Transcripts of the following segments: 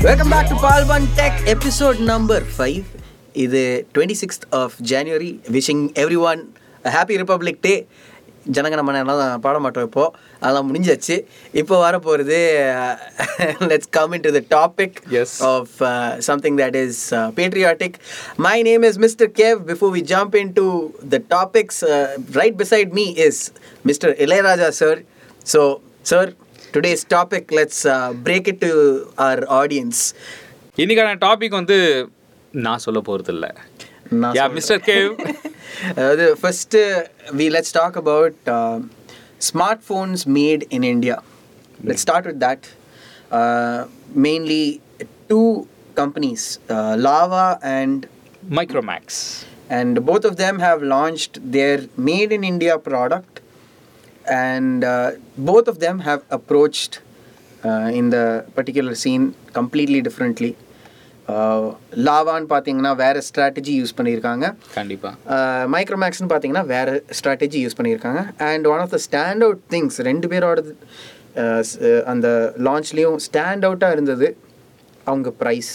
Welcome back to Palban tech episode number five இது twenty sixth of January wishing everyone happy republic day Janaganamana எல்லாம் பாட மாட்டோம் இப்போ? அதெல்லாம் முடிஞ்சாச்சு. இப்போ வர போகிறது let's come in to the topic. Of something that is patriotic my name is mister Kev before we jump in to the topics right beside me is mister Ilaiyaraaja sir so sir today's topic let's break it to our audience இன்னைக்கான topic வந்து நான் சொல்ல போறது இல்ல நான் yeah mister Kev அதாவது first we let's talk about smartphones made in India let start with that mainly two companies Lava and Micromax and both of them have launched their made in India product, and uh, both of them have approached uh, in the particular scene completely differently. லாவான்னு பார்த்தீங்கன்னா வேற strategy use பண்ணியிருக்காங்க கண்டிப்பா மைக்ரோமேக்ஸ்னு பார்த்தீங்கன்னா வேற strategy use பண்ணியிருக்காங்க and one of the stand out things ரெண்டு uh, uh, அந்த லான்ச்லேயும் ஸ்டாண்ட் அவுட்டாக இருந்தது அவங்க price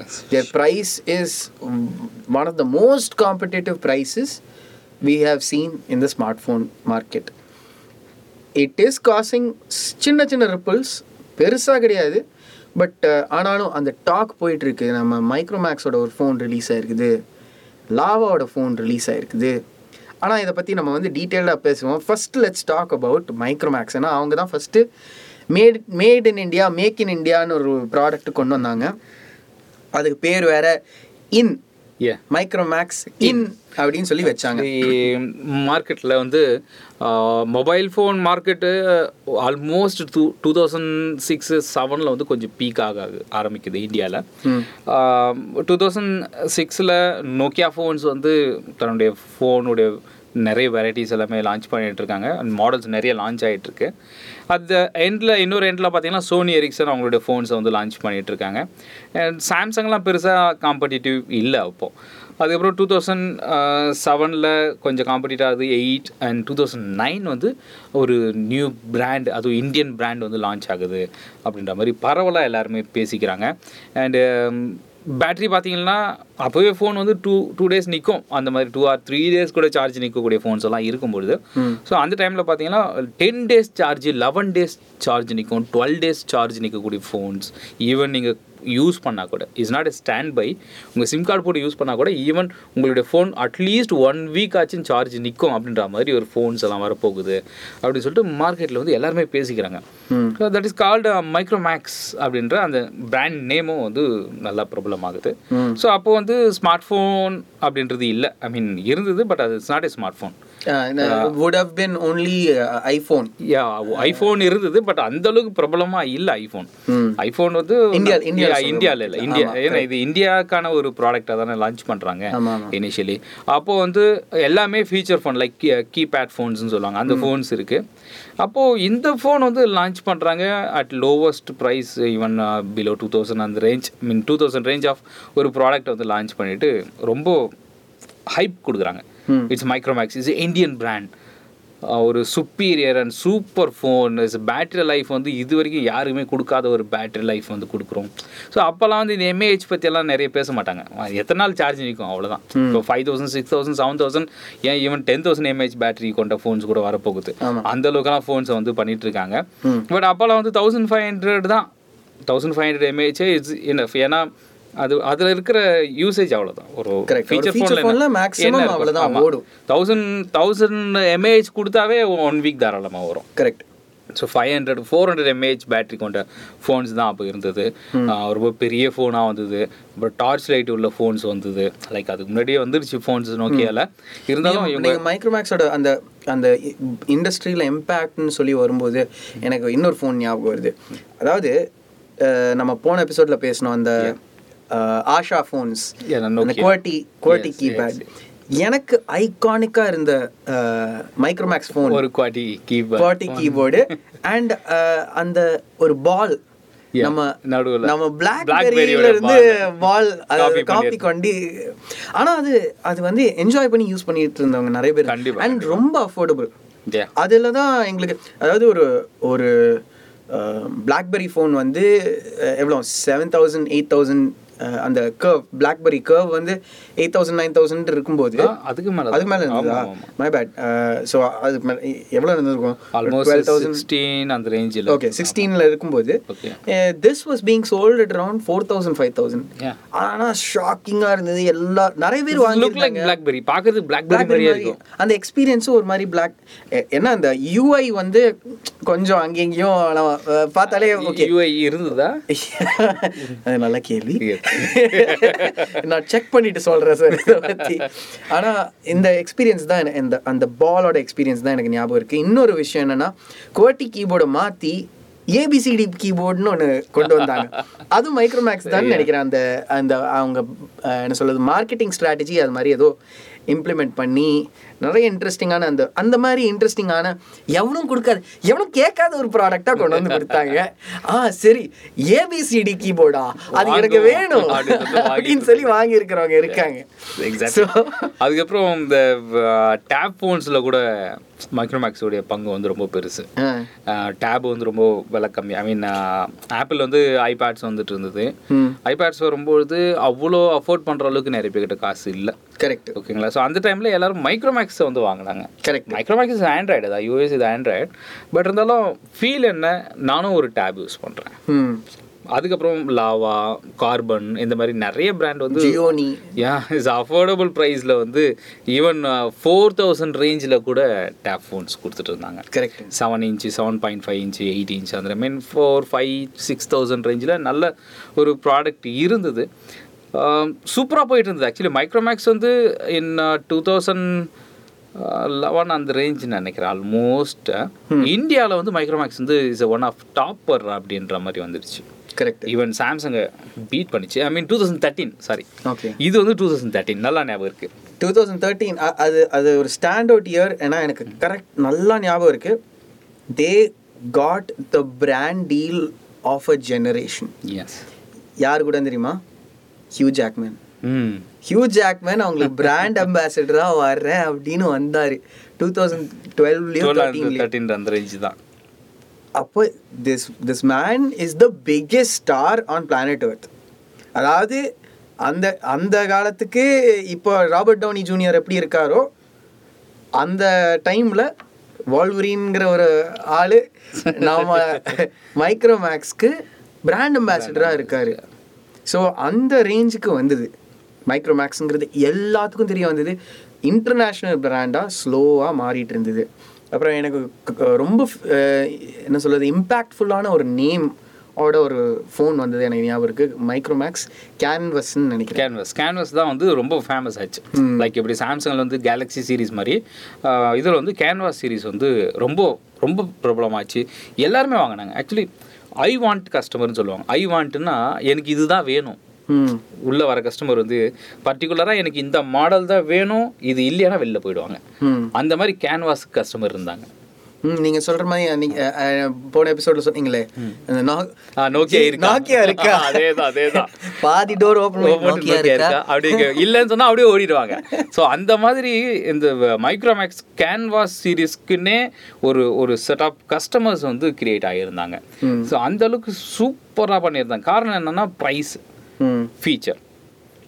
is their price is one of the most competitive prices we have seen in the smartphone market it is causing சின்ன சின்ன ripples பெருசாக கிடையாது. பட் uh, ஆனாலும் அந்த டாக் போயிட்டுருக்கு. நம்ம மைக்ரோமேக்ஸோட ஒரு ஃபோன் ரிலீஸ் ஆகிருக்குது லாவாவோட ஃபோன் ரிலீஸ் ஆகிருக்குது ஆனால் இதை பற்றி நம்ம வந்து டீட்டெயிலாக பேசுவோம். First let's talk about Micromax ஏன்னா அவங்க தான் first made made in India make in இண்டியான்னு ஒரு ப்ராடக்ட் கொண்டு வந்தாங்க. அதுக்கு பேர் வேறு இன் ஏ மைக்ரோமேக்ஸ் இன் அப்படின்னு சொல்லி வச்சாங்க. மார்க்கெட்டில் வந்து mobile phone market almost two two thousand six செவனில் வந்து கொஞ்சம் பீக் ஆக ஆரம்பிக்குது இந்தியாவில் டூ தௌசண்ட் சிக்ஸில் நோக்கியா ஃபோன்ஸ் வந்து தன்னுடைய ஃபோனுடைய நிறைய வெரைட்டிஸ் எல்லாமே லான்ச் பண்ணிட்டு இருக்காங்க அண்ட் மாடல்ஸ் நிறைய லான்ச் ஆகிட்டு இருக்கு அந்த எண்டில் இன்னொரு எண்டில் பார்த்தீங்கன்னா சோனி எரிக்சன் அவங்களுடைய ஃபோன்ஸை வந்து லான்ச் பண்ணிட்டு இருக்காங்க அண்ட் சாம்சங்லாம் பெருசாக காம்படிட்டிவ் இல்லை அப்போது அதுக்கப்புறம் டூ தௌசண்ட் செவனில் கொஞ்சம் காம்படிட்டிவ் ஆகுது. Eight and two thousand nine வந்து ஒரு நியூ பிராண்ட் அதுவும் இந்தியன் பிராண்ட் வந்து லான்ச் ஆகுது. அப்படின்ற மாதிரி பரவலாக எல்லாருமே பேசிக்கிறாங்க. அண்டு பேட்டரி பார்த்தீங்கன்னா அப்போவே ஃபோன் வந்து டூ டூ டேஸ் நிற்கும் அந்த மாதிரி டூ ஆர் த்ரீ டேஸ் கூட சார்ஜ் நிற்கக்கூடிய ஃபோன்ஸ் எல்லாம் இருக்கும்பொழுது ஸோ அந்த டைமில் பார்த்தீங்கன்னா ten days charge eleven days charge நிற்கும் டுவெல் டேஸ் சார்ஜ் நிற்கக்கூடிய ஃபோன்ஸ் ஈவன் நீங்கள் யூஸ் பண்ணால் கூட. Is not a stand by உங்கள் சிம் கார்டு போட்டு யூஸ் பண்ணால் கூட ஈவன் உங்களுடைய phone at least one week ஆச்சும் சார்ஜ் நிற்கும் அப்படின்ற மாதிரி ஒரு ஃபோன்ஸ் எல்லாம் வரப்போகுது. அப்படின்னு சொல்லிட்டு மார்க்கெட்டில் வந்து எல்லாருமே பேசிக்கிறாங்க. தட் இஸ் கால்டு மைக்ரோமேக்ஸ் அப்படின்ற அந்த பிராண்ட் நேமும் வந்து நல்லா பிரபலம் ஆகுது ஸோ அப்போ வந்து ஸ்மார்ட் ஃபோன் அப்படின்றது இல்லை. ஐ மீன் இருந்தது பட் அது it's not a smartphone would have been only iPhone yeah iPhone இருந்தது பட் அந்த அளவுக்கு பிரபலமா இல்ல ஐஃபோன் ஐஃபோன் வந்து இந்தியா- சொல்றோம். இந்தியால இல்ல இந்தியா. ஏன்னா இது இந்தியாக்கான ஒரு ப்ராடக்டா தானே லான்ச் பண்றாங்க. இனிஷியலி அப்போ வந்து எல்லாமே ஃபீச்சர் ஃபோன் லைக் கீபேட் ஃபோன்ஸ்னு சொல்லுவாங்க. அந்த ஃபோன்ஸ் இருக்கு. அப்போ இந்த ஃபோன் வந்து லான்ச் பண்றாங்க at lowest price even below two thousand அந்த range mean two thousand range of ஒரு ப்ராடக்ட் வந்து லான்ச் பண்ணிட்டு ரொம்ப ஹைப் கொடுக்குறாங்க. It's Micromax is Indian brand ஒரு superior and super phone is battery life வந்து இது வரைக்கும் யாருமே கொடுக்காத ஒரு பேட்டரி லைஃப் வந்து கொடுக்குறோம். ஸோ அப்போல்லாம் வந்து இந்த எம்ஏஹெச் பற்றியெல்லாம் நிறைய பேச மாட்டாங்க. எத்தனை நாள் சார்ஜ் நிற்கும்? அவ்வளோதான் இப்போ five thousand six thousand seven thousand ஏன் even ten thousand mAh battery கொண்ட ஃபோன்ஸ் கூட வரப்போகுது. அந்த அளவுக்குலாம் ஃபோன்ஸை வந்து பண்ணிட்டு இருக்காங்க. பட் அப்போல்லாம் வந்து தௌசண்ட் ஃபைவ் ஹண்ட்ரட் தான். தௌசண்ட் ஃபைவ் ஹண்ட்ரட் எம்ஏஹெச்சே இட்ஸ் ஏன்னா அது அதில் இருக்கிற யூசேஜ் அவ்வளோதான் ஒரு Correct. ஒரு feature phone ல maximum அவ்வளவுதான் ஓடும். தௌசண்ட் தௌசண்ட் எம்ஏஹெச் கொடுத்தாவே ஒன் வீக் தாராளமாக வரும். Correct so five hundred four hundred mAh battery கொண்ட ஃபோன்ஸ் தான் அப்போ இருந்தது. ரொம்ப பெரிய ஃபோனாக வந்தது. அப்புறம் டார்ச் லைட் உள்ள ஃபோன்ஸ் வந்தது. லைக் அதுக்கு முன்னாடியே வந்துருச்சு ஃபோன்ஸ் நோக்கியால. இருந்தாலும் இவங்க மைக்ரோமேக்ஸோட அந்த அந்த இண்டஸ்ட்ரியில் இம்பேக்ட்னு சொல்லி வரும்போது எனக்கு இன்னொரு ஃபோன் ஞாபகம் வருது. அதாவது நம்ம போன எபிசோட்ல பேசணும் அந்த ஆஷா ஃபோன்ஸ் அந்த. குவாட்டி குவாட்டி கீபேட் எனக்கு ஐகானிக்காக இருந்த மைக்ரோமேக்ஸ் ஃபோன் ஒரு qwerty keyboard qwerty keyboard and அந்த ஒரு பால் நம்ம நடுவுல. நம்ம பிளாக்பெரியில இருந்து பால் காப்பி கொண்டு ஆனா அது அது வந்து என்ஜாய் பண்ணி யூஸ் பண்ணிட்டு இருந்தவங்க நிறைய பேர். அண்ட் ரொம்ப அஃபோர்டபுள். அதில் தான் எங்களுக்கு அதாவது ஒரு ஒரு பிளாக்பெரி ஃபோன் வந்து எவ்வளோ செவன் தௌசண்ட் எயிட் தௌசண்ட் அந்த கர்வ் பிளாக்பெரி கர்வ் வந்து எயிட் தௌசண்ட் நைன் தௌசண்ட் இருக்கும்போது அதுக்கு மேல அதுக்கு மேலே இருந்ததா? மை பேட் ஸோ அதுக்கு மேலே எவ்வளோ இருந்திருக்கும்? டுவெல் தௌசண்ட் சிக்ஸ்டீன் அந்த ரேஞ்சில் ஓகே சிக்ஸ்டீனில் இருக்கும்போது this was being sold at around four thousand five thousand. ஆனால் ஷாக்கிங்காக இருந்தது. எல்லா நிறைய பேர் லுக் வாங்கி லைக் பிளாக்பெரி பார்க்கறதுக்கு பிளாக்பெரி மாதிரியே இருக்கும். அந்த எக்ஸ்பீரியன்ஸும் ஒரு மாதிரி பிளாக் என்ன அந்த யூஐ வந்து கொஞ்சம் அங்கெங்கேயும் பார்த்தாலே ஓகே யூஐ இருந்ததா? அது நல்ல கேள்வி. நான் செக் பண்ணிட்டு சொல்றேன் சார் இதை பத்தி. ஆனா இந்த எக்ஸ்பீரியன்ஸ் தான் இந்த அந்த பாலோட எக்ஸ்பீரியன்ஸ் தான் எனக்கு ஞாபகம் இருக்கு. இன்னொரு விஷயம் என்னன்னா கோட்டி கீபோர்டை மாத்தி ஏபிசிடி கீபோர்டுன்னு ஒன்று கொண்டு வந்தாங்க. அது மைக்ரோமேக்ஸ் தான் நினைக்கிறேன். அந்த அந்த அவங்க என்ன சொல்றது மார்க்கெட்டிங் ஸ்ட்ராட்டஜி அது மாதிரி ஏதோ இம்ப்ளிமெண்ட் பண்ணி நிறைய இன்ட்ரெஸ்டிங்கான அந்த அந்த மாதிரி இன்ட்ரெஸ்டிங்கான எவனும் கொடுக்காது. எவனும் கேட்காத ஒரு ப்ராடக்டாக கொண்டு வந்து கொடுத்தாங்க. ஆ சரி ஏபிசிடி கீபோர்டா அது எனக்கு. வேணும். அப்படின்னு சொல்லி வாங்கி இருக்கிறவங்க இருக்காங்க. அதுக்கப்புறம் இந்த டேப் ஃபோன்ஸில் கூட மைக்ரோமேக்ஸோடைய பங்கு வந்து ரொம்ப பெருசு. டேப் வந்து ரொம்ப விலை கம்மி. ஐ மீன் ஆப்பிள் வந்து ஐபேட்ஸ் வந்துட்டு இருந்தது. ஐபேட்ஸ் வரும்பொழுது அவ்வளோ அஃபோர்ட் பண்ணுற அளவுக்கு நிறைய பேர்கிட்ட காசு இல்லை. கரெக்ட் ஓகேங்களா ஸோ அந்த டைமில் எல்லாரும் மைக்ரோமேக்ஸை வந்து வாங்கினாங்க. கரெக்ட் மைக்ரோமேக்ஸ் இஸ் ஆண்ட்ராய்டு தான் யூஎஸ் இது ஆண்ட்ராய்டு பட் இருந்தாலும் ஃபீல் என்ன? நானும் ஒரு டேப் யூஸ் பண்ணுறேன் அதுக்கப்புறம் லாவா கார்பன் இந்த மாதிரி நிறைய பிராண்ட் வந்து ஜியோனி யா இஸ் அஃபோர்டபுள் ப்ரைஸில் வந்து ஈவன் ஃபோர் தௌசண்ட் ரேஞ்சில் கூட டேப் ஃபோன்ஸ் கொடுத்துட்டு இருந்தாங்க. Correct seven inch seven point five inch eight inch அந்த mean four five six thousand ரேஞ்சில் நல்ல ஒரு ப்ராடக்ட் இருந்தது. சூப்பராக போயிட்டு இருந்தது. ஆக்சுவலி மைக்ரோமேக்ஸ் வந்து இன் டூ தௌசண்ட் லெவன் அந்த ரேஞ்ச் நினைக்கிறேன் ஆல்மோஸ்ட் இந்தியாவில் வந்து மைக்ரோமேக்ஸ் வந்து இஸ் ஒன் ஆஃப் டாப்பர் அப்படின்ற மாதிரி வந்துடுச்சு. கரெக்ட் ஈவன் சாம்சங்கை பீட் பண்ணிச்சு. I mean two thousand thirteen sorry okay இது வந்து டூ தௌசண்ட் தேர்ட்டின் நல்லா ஞாபகம் இருக்கு. டூ தௌசண்ட் தேர்ட்டீன் அது அது ஒரு ஸ்டாண்ட் அவுட் இயர் ஏன்னா எனக்கு கரெக்ட் நல்லா ஞாபகம் இருக்கு. They got the brand deal of a generation S யார் கூட தெரியுமா? ஹியூ ஜாக்மேன் ம். ஹியூ ஜாக்மேன் அவங்களுக்கு பிராண்ட் அம்பாசிடராக வர்றேன் அப்படின்னு வந்தார். டூ தௌசண்ட் தேர்ட்டீன்லையோ தேர்ட்டின் அந்த ரேஞ்ச் தான். அப்போ this this man is the biggest star on planet earth அதாவது அந்த அந்த காலத்துக்கு இப்போ ராபர்ட் டவுனி ஜூனியர் எப்படி இருக்காரோ அந்த டைமில் வால்வரின்ங்கிற ஒரு ஆள் நாம மைக்ரோமேக்ஸ்க்கு பிராண்ட் அம்பாசிடராக இருக்கார். ஸோ அந்த ரேஞ்சுக்கு வந்தது. மைக்ரோமேக்ஸுங்கிறது எல்லாத்துக்கும் தெரிய வந்தது. இன்டர்நேஷ்னல் பிராண்டாக ஸ்லோவாக மாறிட்டு இருந்தது அப்புறம் எனக்கு ரொம்ப என்ன சொல்கிறது இம்பேக்ட்ஃபுல்லான ஒரு நேம் ஓட ஒரு ஃபோன் வந்தது எனக்கு ஞாபகம் இருக்கு. மைக்ரோமேக்ஸ் கேன்வஸ்ன்னு நினைக்கிறேன். கேன்வஸ் கேன்வஸ் தான் வந்து ரொம்ப ஃபேமஸ் ஆச்சு. லைக் இப்படி சாம்சங்கில் வந்து கேலக்ஸி சீரிஸ் மாதிரி இதில் வந்து கேன்வாஸ் சீரிஸ் வந்து ரொம்ப ரொம்ப பிரபலமாச்சு. எல்லாருமே வாங்கினாங்க. ஆக்சுவலி ஐ வாண்ட் கஸ்டமர்னு சொல்லுவாங்க. ஐ வாண்ட்னா எனக்கு இதுதான் வேணும். உள்ளே வர கஸ்டமர் வந்து பர்டிகுலராக எனக்கு இந்த மாடல் தான் வேணும் இது இல்லைன்னா வெளில போயிடுவாங்க. அந்த மாதிரி கேன்வாஸ் கஸ்டமர் இருந்தாங்க. நீங்க சொல்ற மாதிரி அன்னைக்கு, போன எபிசோட்ல சொன்னீங்களே நோக்கியா இருக்கா? நோக்கியா இருக்கா? அதேதான் அதேதான். பாதி டோர் Open நோக்கியா இருக்கா? அப்படியே இல்லைன்னு சொன்னா அப்படியே ஓடிடுவாங்க. ஸோ அந்த மாதிரி இந்த மைக்ரோமேக்ஸ் கேன்வாஸ் சீரிஸ்க்குன்னே ஒரு ஒரு செட் ஆஃப் கஸ்டமர்ஸ் வந்து கிரியேட் ஆகியிருந்தாங்க. ஸோ அந்த அளவுக்கு சூப்பராக பண்ணியிருந்தாங்க. காரணம் என்னன்னா ப்ரைஸ் ஃபீச்சர்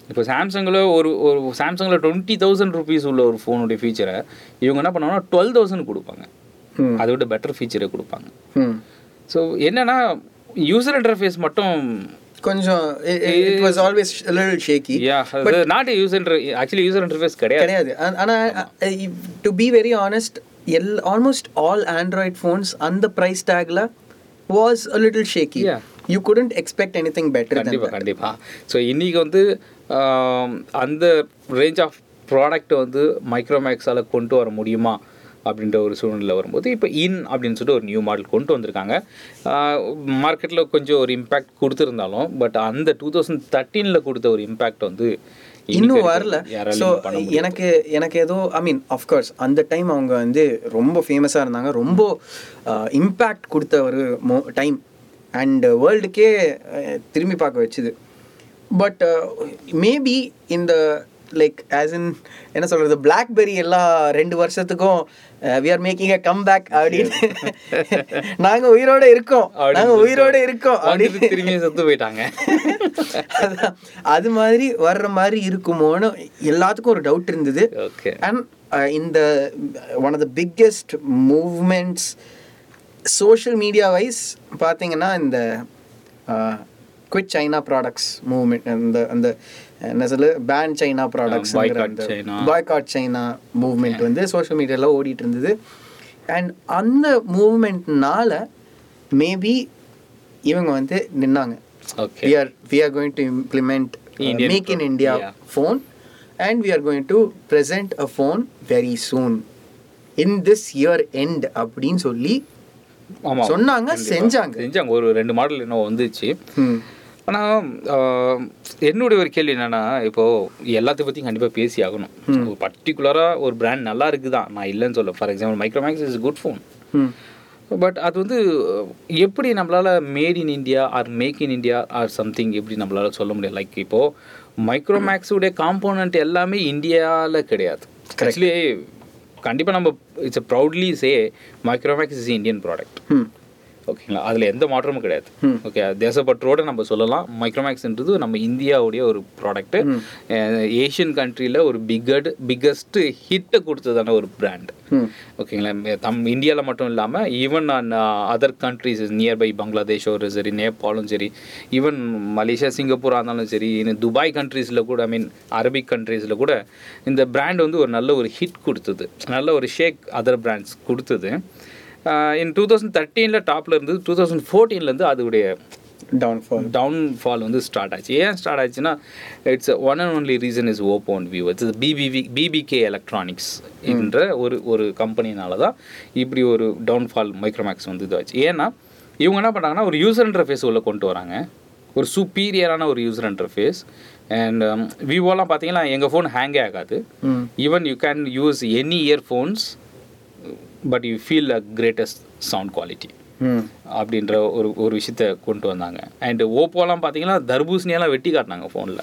இப்போ சாம்சங்கில் ஒரு ஒரு சாம்சங்கில் டுவெண்ட்டி தௌசண்ட் ருபீஸ் உள்ள ஒரு ஃபோனுடைய ஃபீச்சரை இவங்க என்ன பண்ணுவாங்கன்னா டுவெல் தௌசண்ட் கொடுப்பாங்க. அதை விட பெட்டர் ஃபீச்சரை கொடுப்பாங்க. ம். ஸோ என்னன்னா யூசர் இன்டர்ஃபேஸ் மட்டும் கொஞ்சம் it was always little shaky அது not user inter actually user interface கிடையாது. கிடையாது. ஆ- ஆனா டு பி வெரி ஆனஸ்ட் எல் ஆல்மோஸ்ட் ஆல் ஆண்ட்ராய்ட் ஃபோன்ஸ் அந்த price டேக்ல was a little shaky. You couldn't expect anything better கண்டிப்பாக கண்டிப்பாக ஸோ இன்றைக்கி வந்து அந்த ரேஞ்ச் ஆஃப் ப்ராடக்ட்டை வந்து மைக்ரோமேக்ஸால் கொண்டு வர முடியுமா அப்படின்ற ஒரு சூழ்நிலை வரும்போது இப்போ இன் அப்படின்னு சொல்லிட்டு ஒரு நியூ மாடல் கொண்டு வந்திருக்காங்க. மார்க்கெட்டில் கொஞ்சம் ஒரு இம்பேக்ட் கொடுத்துருந்தாலும் பட் அந்த டூ தௌசண்ட் தேர்ட்டீனில் கொடுத்த ஒரு இம்பேக்ட் வந்து இன்னும் வரல. ஸோ. எனக்கு எனக்கு ஏதோ ஐ மீன் அஃப்கோர்ஸ் அந்த டைம் அவங்க வந்து ரொம்ப ஃபேமஸாக இருந்தாங்க. ரொம்ப இம்பேக்ட் கொடுத்த ஒரு மோ டைம் அண்ட் வேர்ல்டுக்கே திரும்பி பார்க்க வச்சுது. பட் மேபி இந்த லைக் ஆஸ் இன் என்ன சொல்கிறது பிளாக்பெரி எல்லாம் ரெண்டு வருஷத்துக்கும் we are making a comeback அப்படின்னு நாங்கள் உயிரோட இருக்கோம். நாங்கள் உயிரோட இருக்கோம் அப்படின்னு திரும்பியும் செத்து போயிட்டாங்க. அதான். அது மாதிரி வர்ற மாதிரி இருக்குமோன்னு எல்லாத்துக்கும் ஒரு டவுட் இருந்தது. ஓகே அண்ட் இந்த one of the biggest movements social media wise பார்த்தீங்கன்னா இந்த குவிட் சைனா ப்ராடக்ட்ஸ் மூவ்மெண்ட் அந்த அந்த என்ன சொல்லு ban China products. Boycott China movement வந்து சோஷியல் மீடியாவில் ஓடிட்டு இருந்தது. அண்ட் அந்த மூவ்மெண்ட்னால மேபி இவங்க வந்து நின்னாங்க. Going to implement uh, Indian make in pro- india yeah. phone and we are going to present a phone very soon. In this year end அப்படின்னு சொல்லி ஆமா. சொன்னாங்க. செஞ்சாங்க. செஞ்சாங்க. ஒரு ரெண்டு மாடல் என்ன வந்துச்சு. ஆனால் என்னுடைய ஒரு கேள்வி என்னன்னா இப்போ எல்லாத்தையும் பற்றி கண்டிப்பாக பேசி ஆகணும். பர்டிகுலராக ஒரு பிராண்ட் நல்லா இருக்குதான் நான் இல்லைன்னு சொல்ல for example Micromax is good phone but அது வந்து எப்படி நம்மளால் made in India or make in India or something எப்படி நம்மளால் சொல்ல முடியும்? லைக் இப்போது மைக்ரோமேக்ஸுடைய காம்போனன்ட் எல்லாமே இந்தியாவில் கிடையாது. ஆக்சுவலி கண்டிப்பாக நம்ம it's proudly say Micromax is Indian product ஓகேங்களா? அதில் எந்த மாற்றமும் கிடையாது. ஓகே தேசப்பற்றோட நம்ம சொல்லலாம் மைக்ரோமேக்ஸ்ன்றது நம்ம இந்தியாவுடைய ஒரு ப்ராடக்ட்டு ஏஷியன் கண்ட்ரியில் ஒரு பிக்கட் பிக்கஸ்ட் ஹிட்டை கொடுத்ததான ஒரு பிராண்ட் ஓகேங்களா? தம் இந்தியாவில் மட்டும் இல்லாமல் even on other countries nearby பங்களாதேஷோ சரி நேபாளும் சரி ஈவன் மலேசியா சிங்கப்பூராக இருந்தாலும் சரி துபாய் கண்ட்ரீஸில் கூட ஐ மீன் அரபிக் கண்ட்ரீஸில் கூட இந்த பிராண்ட் வந்து ஒரு நல்ல ஒரு ஹிட் கொடுத்தது. நல்ல ஒரு ஷேக் அதர் பிராண்ட்ஸ் கொடுத்தது. இன் டூ தௌசண்ட் தேர்ட்டீனில் டாப்பில் இருந்து டூ தௌசண்ட் ஃபோர்டீன்லேருந்து அதோடைய downfall. டவுன்ஃபால் வந்து ஸ்டார்ட் ஆச்சு. ஏன் ஸ்டார்ட் ஆச்சுன்னா it's one and only reason is open view it's BBV BBK electronics என்ற ஒரு ஒரு கம்பெனினால தான் இப்படி ஒரு டவுன்ஃபால் மைக்ரோமேக்ஸ் வந்து இதுவாச்சு ஏன்னா இவங்க என்ன பண்ணாங்கன்னா ஒரு யூசர் இன்டர்ஃபேஸ் உள்ள கொண்டு வராங்க. ஒரு சூப்பீரியரான ஒரு யூசர் இன்டர்ஃபேஸ் அண்ட் விவோலாம் பார்த்தீங்கன்னா எங்கள் ஃபோன் ஹேங்கே ஆகாது. Even you can use any earphones but you feel a greatest sound quality அப்படின்ற ஒரு ஒரு விஷயத்த கொண்டு வந்தாங்க. அண்ட் ஓப்போலாம் பார்த்தீங்கன்னா தர்பூசணியெல்லாம் வெட்டி காட்டினாங்க ஃபோனில்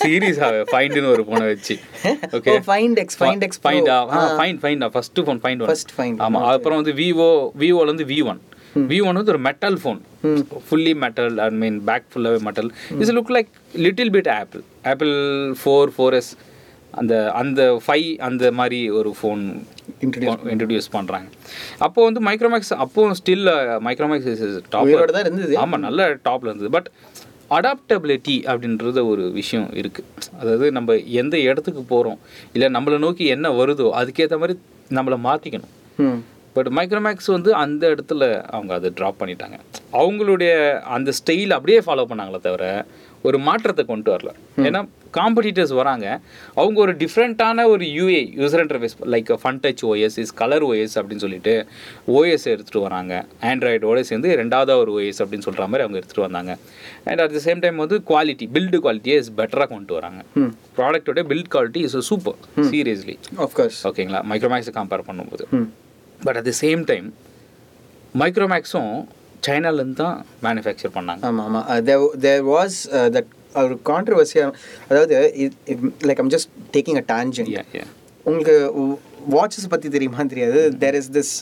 சீரியஸாகவே ஃபைண்டுன்னு ஒரு ஃபோனை வச்சு. Okay Find X, Find X Pro. ஃபைண்டா ஆ. Fine ஃபைண்டா first phone Find First Find. ஆமாம் அப்புறம் வந்து விவோ விவோலேருந்து வி ஒன் வி ஒன் வந்து ஒரு metal phone fully metal I mean back ஃபுல்லாகவே metal is look like little bit Apple Apple four four S அந்த அந்த ஃபைவ் அந்த மாதிரி ஒரு ஃபோன் இன்ட்ரடியூஸ் பண்ணுறாங்க அப்போ வந்து மைக்ரோமேக்ஸ் அப்போ ஸ்டில் மைக்ரோமேக்ஸ் டாப் தான் இருந்தது. ஆமாம் நல்ல டாப்பில் இருந்தது. பட் அடாப்டபிலிட்டி அப்படின்றது ஒரு விஷயம் இருக்குது அதாவது நம்ம எந்த இடத்துக்கு போகிறோம் இல்லை நம்மளை நோக்கி என்ன வருதோ அதுக்கேற்ற மாதிரி நம்மளை மாற்றிக்கணும் பட் மைக்ரோமேக்ஸ் வந்து அந்த இடத்துல அவங்க அதை ட்ராப் பண்ணிட்டாங்க. அவங்களுடைய அந்த ஸ்டைல் அப்படியே ஃபாலோ பண்ணாங்களே தவிர ஒரு மாற்றத்தை கொண்டு வரல. ஏன்னா காம்படிட்டர்ஸ் வராங்க அவங்க ஒரு டிஃப்ரெண்ட்டான ஒரு U A user interface like Funtouch OS is Color OS அப்படின்னு சொல்லிட்டு ஓஎஸ் எடுத்துகிட்டு வராங்க. ஆண்ட்ராய்டோட சேர்ந்து ரெண்டாவது ஒரு ஓஎஸ் அப்படின்னு சொல்கிற மாதிரி அவங்க எடுத்துகிட்டு வந்தாங்க. And at the same time வந்து குவாலிட்டி பில்டு குவாலிட்டியை இஸ் பெட்டராக கொண்டு வராங்க. ப்ராடக்டோட build quality is super seriously course. ஓகேங்களா மைக்ரோமேக்ஸை கம்பேர் பண்ணும்போது. But at the same time மைக்ரோமேக்ஸும் சைனாலேருந்து தான் மேனுஃபேக்சர் பண்ணாங்க. ஆமாம் ஆமாம் தேர் வாஸ் தட் ஒரு கான்ட்ரவர்சியாக அதாவது like I'm just taking a tangent Yeah, yeah. உங்களுக்கு வாட்சஸ் பற்றி தெரியுமா? தெரியாது. There is this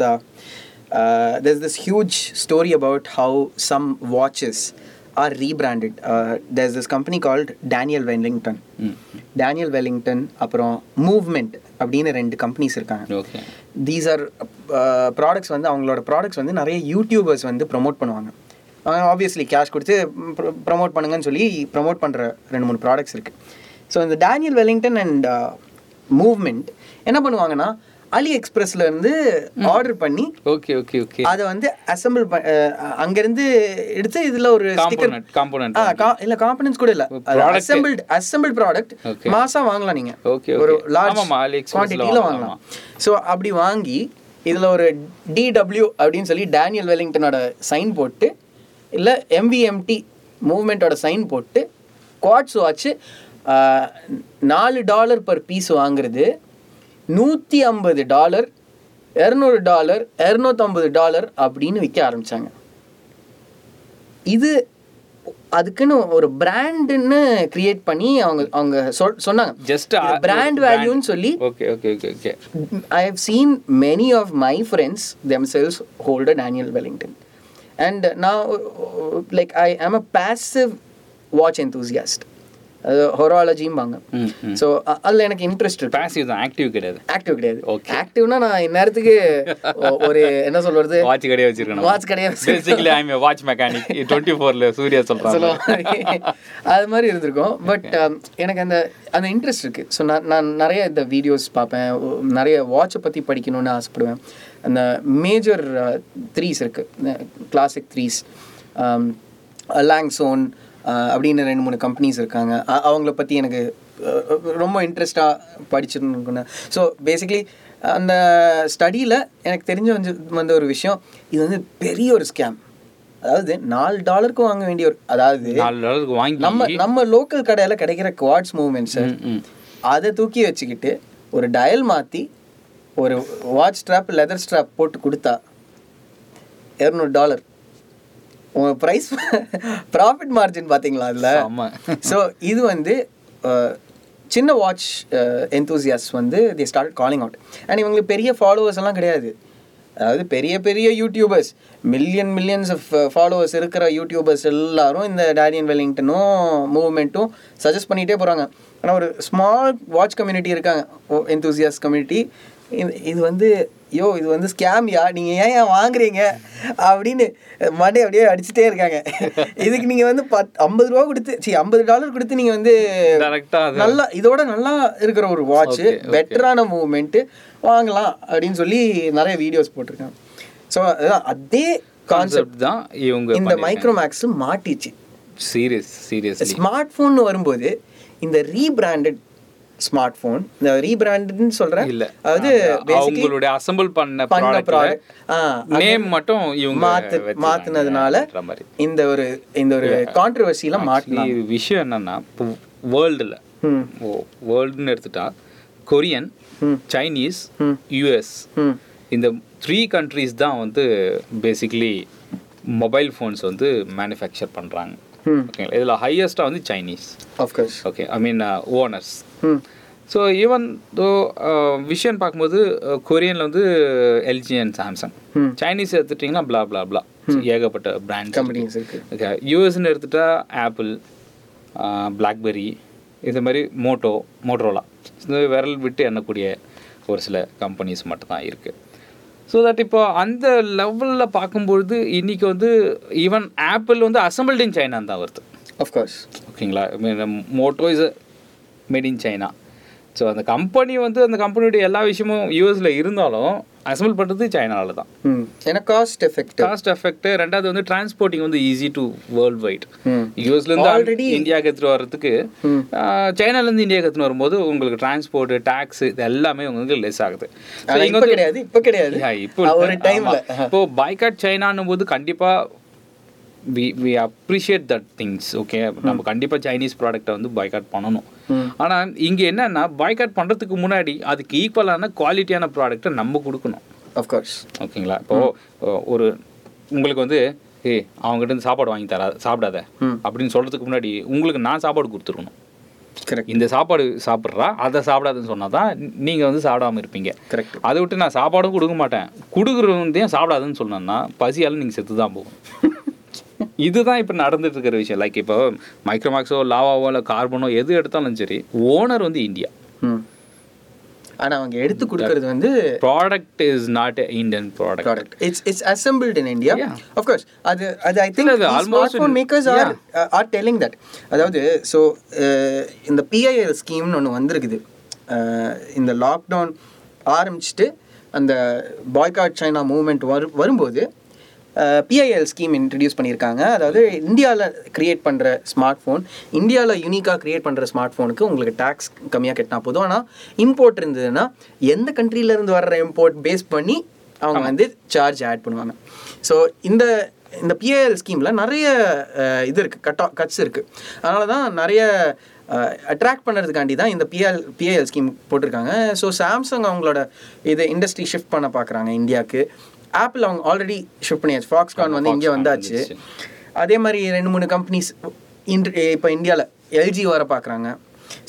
there is this huge story about how some watches are rebranded there is this company called Daniel Wellington Daniel Wellington அப்புறம் movement அப்படின்னு ரெண்டு companies இருக்காங்க. These are products வந்து அவங்களோட ப்ராடக்ட்ஸ் வந்து நிறைய யூடியூபர்ஸ் வந்து ப்ரோமோட் பண்ணுவாங்க. ஆப்வியஸ்லி கேஷ் கொடுத்து ப்ரோமோட் பண்ணுங்கன்னு சொல்லி ப்ரோமோட் பண்ணுற ரெண்டு மூணு ப்ராடக்ட்ஸ் இருக்குது ஸோ இந்த டேனியல் வெல்லிங்டன் அண்ட் மூவ்மெண்ட் என்ன பண்ணுவாங்கன்னா அலி எக்ஸ்பிரஸ்ல இருந்து ஆர்டர் பண்ணி ஓகே ஓகே ஓகே அதை வந்து அசம்பிள் அங்கேருந்து எடுத்து இதில் ஒரு காம்போனன்ட் காம்போனன்ட் இல்லை காம்பனன்ஸ் கூட இல்லை. Product. Assembled assembled product. மாசா வாங்கலாம் நீங்க. Okay, ஒரு. லார்ஜ் குவான்டிட்டியில் வாங்கலாம், ஸோ அப்படி வாங்கி இதில் ஒரு டிடபிள்யூ அப்படின்னு சொல்லி டேனியல் வெல்லிங்டனோட சைன் போட்டு இல்லை எம்விஎம்டி மூவ்மெண்ட்டோட சைன் போட்டு குவாட்ஸ் வாட்ச் நாலு டாலர் பர் பீஸ் வாங்குறது. நூற்றி ஐம்பது டாலர் இரநூறு டாலர் இரநூத்தம்பது டாலர் அப்படின்னு விற்க ஆரம்பிச்சாங்க. இது அதுக்குன்னு ஒரு பிராண்டுன்னு கிரியேட் பண்ணி அவங்க அவங்க சொல் சொன்னாங்க. ஜஸ்ட் பிராண்ட் வேல்யூன்னு சொல்லி okay okay okay okay I have seen many of my friends themselves hold a Daniel Wellington. And now, like, I am a passive watch enthusiast. அது ஹொராலஜிம்பாங்க ஸோ அதில் எனக்கு இன்ட்ரெஸ்ட் இருக்கு. பேசிவ் தான் ஆக்டிவ் கிடையாது. Active கிடையாது. Okay. ஆக்டிவ்னா நான் இந்நேரத்துக்கு ஒரு என்ன சொல்றது? வாட்ச் கிடையாது வச்சிருக்கணும். வாட்ச் கிடையாது basically I am watch mechanic twenty ஃபோர்ல சூர்யா சொல்லுவாங்க அது மாதிரி இருந்திருக்கும். பட் எனக்கு அந்த அந்த இன்ட்ரெஸ்ட் இருக்குது ஸோ நான் நான் நிறைய இந்த வீடியோஸ் பார்ப்பேன். நிறைய வாட்சை பற்றி படிக்கணும்னு ஆசைப்படுவேன். அந்த மேஜர் த்ரீஸ் இருக்குது கிளாசிக் த்ரீஸ் லாங்ஸோன் அப்படின்னு ரெண்டு மூணு கம்பெனிஸ் இருக்காங்க. அவங்கள பற்றி எனக்கு ரொம்ப இன்ட்ரெஸ்டாக படிச்சிருக்கணும் ஸோ பேசிக்லி அந்த ஸ்டடியில் எனக்கு தெரிஞ்ச வந்து வந்த ஒரு விஷயம். இது வந்து பெரிய ஒரு ஸ்கேம் அதாவது நாலு டாலருக்கு வாங்க வேண்டிய ஒரு அதாவது நம்ம நம்ம லோக்கல் கடையில் கிடைக்கிற குவாட்ஸ் மூவ்மெண்ட்ஸ் ம், ம். அதை தூக்கி வச்சுக்கிட்டு ஒரு டயல் மாற்றி ஒரு வாட்ச் ஸ்ட்ராப் லெதர் ஸ்ட்ராப் போட்டு கொடுத்தா இரநூறு டாலர் உங்கள் ப்ரைஸ் ப்ராஃபிட் மார்ஜின் பார்த்தீங்களா அதில்? ஆமா. ஸோ இது வந்து சின்ன வாட்ச் என்தூசியாஸ் வந்து the start calling out and இவங்களுக்கு பெரிய ஃபாலோவர்ஸ் எல்லாம் கிடையாது. அதாவது பெரிய பெரிய YouTubers million millions of followers இருக்கிற யூடியூபர்ஸ் எல்லாரும் இந்த டேனியன் வெல்லிங்டனும் மூவ்மெண்ட்டும் சஜஸ்ட் பண்ணிகிட்டே போகிறாங்க ஆனால் ஒரு ஸ்மால் வாட்ச் கம்யூனிட்டி இருக்காங்க. என்தூசியாஸ் கம்யூனிட்டி இது இது வந்து யோ இது வந்து ஸ்கேம்யா நீங்கள் ஏன் ஏன் வாங்குறீங்க? அப்படின்னு மண்டே அப்படியே அடிச்சுட்டே இருக்காங்க. இதுக்கு நீங்கள் வந்து பத் ஐம்பது ரூபா கொடுத்து சி ஐம்பது டாலர் கொடுத்து நீங்கள் வந்து நல்லா இதோட நல்லா இருக்கிற ஒரு வாட்ச் Okay, okay. பெட்டரான மூவ்மெண்ட்டு வாங்கலாம் அப்படின்னு சொல்லி நிறைய வீடியோஸ் போட்டிருக்காங்க. ஸோ அதே கான்செப்ட் தான் இவங்க இந்த மைக்ரோமேக்ஸ் மாட்டிச்சு. சீரியஸ் சீரியஸ்லி ஸ்மார்ட் ஃபோன் வரும்போது இந்த ரீபிராண்டட் ஸ்மார்ட் ஃபோன் இந்த ரீபிராண்டட்னு சொல்கிறேன் இல்ல. அதாவது அவங்களுடைய அசெம்பிள் பண்ண பண்ண ப்ராடக்ட் நேம் மட்டும் இவங்க மாத்து மாத்துனதுனால இந்த ஒரு இந்த ஒரு மாட்டலாம் Actually, விஷயம் என்னன்னா இப்போ வேர்ல்டில் வேர்ல்டுன்னு எடுத்துட்டா கொரியன். சைனீஸ். யூஎஸ் இந்த த்ரீ கண்ட்ரீஸ் தான் வந்து பேசிக்லி மொபைல் ஃபோன்ஸ் வந்து மேனுஃபேக்சர் பண்ணுறாங்க ஓகேங்களா? இதில் ஹையஸ்ட்டாக வந்து Chinese okay I mean owners so even though விஷயம் பார்க்கும்போது கொரியனில் வந்து எல்ஜி அண்ட் சாம்சங் சைனீஸ் எடுத்துட்டிங்கன்னா blah blah blah ஏகப்பட்ட பிராண்ட்ஸ் கம்பெனிஸ் ஓகே யூஎஸ்ன்னு எடுத்துட்டா ஆப்பிள் பிளாக்பெரி இது மாதிரி மோட்டோ மோட்டரோலா இந்த விரல் விட்டு எண்ணக்கூடிய ஒரு சில கம்பெனிஸ் மட்டும் தான் இருக்குது ஸோ தட் இப்போ அந்த லெவலில் பார்க்கும்பொழுது இன்றைக்கி வந்து ஈவன் ஆப்பிள் வந்து அசம்பிள்ட் இன் சைனா தான் வருது. ஆஃப்கோர்ஸ் ஓகேங்களா Moto is made in China so அந்த கம்பெனி வந்து அந்த கம்பெனியோட எல்லா விஷயமும் யூஎஸில் இருந்தாலும் அசம்பிள் பண்ணுறது சைனாவில் தான். ஏன்னா காஸ்ட் எஃபெக்ட் காஸ்ட் எஃபெக்ட் ரெண்டாவது வந்து டிரான்ஸ்போர்ட்டிங் வந்து ஈஸி டு வேர்ல்ட் வைட் யூஎஸ்லேருந்து Already- இந்தியாவுக்கு எடுத்துகிட்டு வர்றதுக்கு ம். சைனாலேருந்து இந்தியாவுக்கு எடுத்துன்னு வரும்போது உங்களுக்கு டிரான்ஸ்போர்ட் டேக்ஸ் இது எல்லாமே உங்களுக்கு லெஸ் ஆகுது. இப்ப கிடையாது இப்ப கிடையாது. இப்போ. ஒரு டைம்ல. இப்போ பைக்காட் சைனான்னும் போது கண்டிப்பாக we we appreciate that things okay நம்ம கண்டிப்பாக சைனீஸ் ப்ராடக்ட்டை வந்து பாய்காட் பண்ணணும். ம். ஆனால் இங்கே என்னன்னா பாய்காட் பண்ணுறதுக்கு முன்னாடி அதுக்கு ஈக்குவலான குவாலிட்டியான ப்ராடக்ட்டை நம்ம கொடுக்கணும். ஆஃப்கோர்ஸ் ஓகேங்களா? இப்போது ஒரு உங்களுக்கு வந்து ஏய் அவங்ககிட்ட இருந்து சாப்பாடு வாங்கி தரா சாப்பிடாத. ம். அப்படின்னு சொல்கிறதுக்கு முன்னாடி உங்களுக்கு நான் சாப்பாடு கொடுத்துருக்கணும். கரெக்ட் இந்த சாப்பாடு சாப்பிட்றா அதை சாப்பிடாதுன்னு சொன்னால் தான் நீங்கள் வந்து சாப்பிடாம இருப்பீங்க. கரெக்ட் அதை விட்டு நான் சாப்பாடும் கொடுக்க மாட்டேன். கொடுக்குறவந்தையும் சாப்பிடாதுன்னு சொன்னேன்னா பசியால் நீங்கள் செத்து தான் போகும். இதுதான் இப்போ நடந்துட்டு இருக்கிற விஷயம். லைக் இப்போ மைக்ரோமாக்ஸோ லாவாவோ இல்லை கார்பனோ எது எடுத்தாலும் சரி ஓனர் வந்து இந்தியா ம். ஆனா அவங்க எடுத்து கொடுக்கறது வந்து product is not Indian product product it's it's assembled in India Yeah. Of course அது அது ஐ திங்க் அது smart phone makers are are telling that அதாவது ஸோ இந்த பிஐஎல் ஸ்கீம்னு ஒன்று வந்திருக்குது. Uh, இந்த லாக்டவுன் ஆரம்பிச்சுட்டு அந்த பாய்காட் சைனா மூவ்மெண்ட் வரு வரும்போது பிஐஎல் ஸ்கீம் இன்ட்ரடியூஸ் பண்ணியிருக்காங்க. அதாவது இந்தியாவில் கிரியேட் பண்ணுற ஸ்மார்ட் ஃபோன் இந்தியாவில் யூனிக்காக கிரியேட் பண்ணுற ஸ்மார்ட் ஃபோனுக்கு உங்களுக்கு டேக்ஸ் கம்மியாக கட்டினா போதும். ஆனால் இம்போர்ட் இருந்ததுன்னா எந்த இருந்து வர்ற இம்போர்ட் பேஸ் பண்ணி அவங்க வந்து சார்ஜ் ஆட் பண்ணுவாங்க. ஸோ இந்த இந்த பிஐஎல் ஸ்கீமில் நிறைய இது இருக்குது கட் கட்ஸ் இருக்குது அதனால தான் நிறைய அட்ராக்ட் பண்ணுறதுக்காண்டி தான் இந்த பிஎல் பிஐஎல் ஸ்கீம் போட்டிருக்காங்க. ஸோ சாம்சங் அவங்களோட இது இண்டஸ்ட்ரி ஷிஃப்ட் பண்ண பார்க்குறாங்க இந்தியாவுக்கு ஆப்பிள் அவங்க ஆல்ரெடி ஷிஃப்ட் பண்ணியாச்சு. ஃபாக்ஸ்கான் வந்து இங்கே வந்தாச்சு. அதே மாதிரி ரெண்டு மூணு கம்பெனிஸ் இன்று இப்போ இந்தியாவில் எல்ஜி வர பார்க்குறாங்க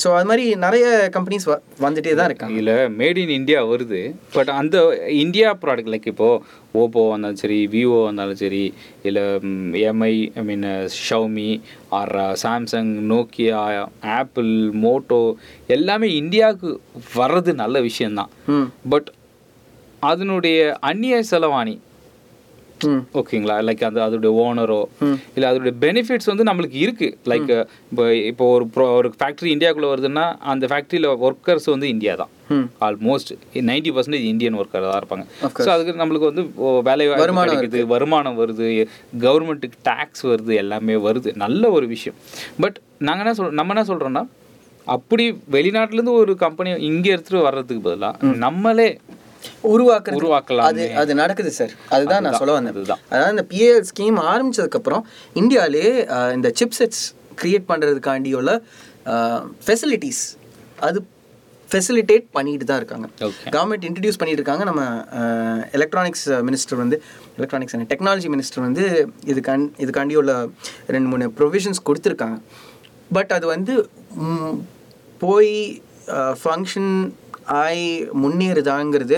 ஸோ அது மாதிரி நிறைய கம்பெனிஸ் வந்துட்டே தான் இருக்காங்க. இதில் மேட் இன் இந்தியா வருது. பட் அந்த இந்தியா ப்ராடக்ட் லைக் இப்போது ஓப்போ வந்தாலும் சரி விவோ வந்தாலும் சரி இல்லை Mi I mean Xiaomi or Samsung Nokia Apple Moto எல்லாமே இந்தியாவுக்கு வர்றது நல்ல விஷயந்தான் பட் அதனுடைய அந்நிய செலவாணி. ஓகேங்களா? லைக் அந்த அதோடைய ஓனரோ. இல்லை அதோடைய பெனிஃபிட்ஸ் வந்து நம்மளுக்கு இருக்கு. லைக் இப்போ இப்போ ஒரு ப்ரோ ஒரு ஃபேக்ட்ரி இந்தியாவுக்குள்ள வருதுன்னா அந்த ஃபேக்ட்ரியில் ஒர்க்கர்ஸ் வந்து இந்தியா தான். Almost ninety percentage Indian worker தான் இருப்பாங்க. ஸோ அதுக்கு நம்மளுக்கு வந்து வேலை வருமானம் கிடைக்குது வருமானம் வருது கவர்மெண்ட்டுக்கு டேக்ஸ் வருது எல்லாமே வருது. நல்ல ஒரு விஷயம். பட் நாங்கள் என்ன சொல் நம்ம என்ன சொல்கிறோன்னா அப்படி வெளிநாட்டிலேருந்து ஒரு கம்பெனி இங்கே எடுத்துகிட்டு வர்றதுக்கு பதிலாக நம்மளே உருவாக்குறது. உருவாக்கலாம். அது அது நடக்குது சார். அதுதான் நான் சொல்ல வந்தேன். அதுதான். அதாவது இந்த பிஏஎல் ஸ்கீம் ஆரம்பிச்சதுக்கப்புறம் இந்தியாவிலே இந்த சிப் செட்ஸ் கிரியேட் பண்ணுறதுக்காண்டி உள்ள ஃபெசிலிட்டிஸ் அது ஃபெசிலிட்டேட் பண்ணிட்டு தான் இருக்காங்க. கவர்மெண்ட் இன்ட்ரடியூஸ் பண்ணிட்டு இருக்காங்க. நம்ம எலக்ட்ரானிக்ஸ் மினிஸ்டர் வந்து எலக்ட்ரானிக்ஸ் டெக்னாலஜி மினிஸ்டர் வந்து இதுக்கான் இதுக்காண்டி உள்ள ரெண்டு மூணு ப்ரொவிஷன்ஸ் கொடுத்துருக்காங்க. பட் அது வந்து போய் ஃபங்க்ஷன் ஆய் முன்னேறுதாங்கிறது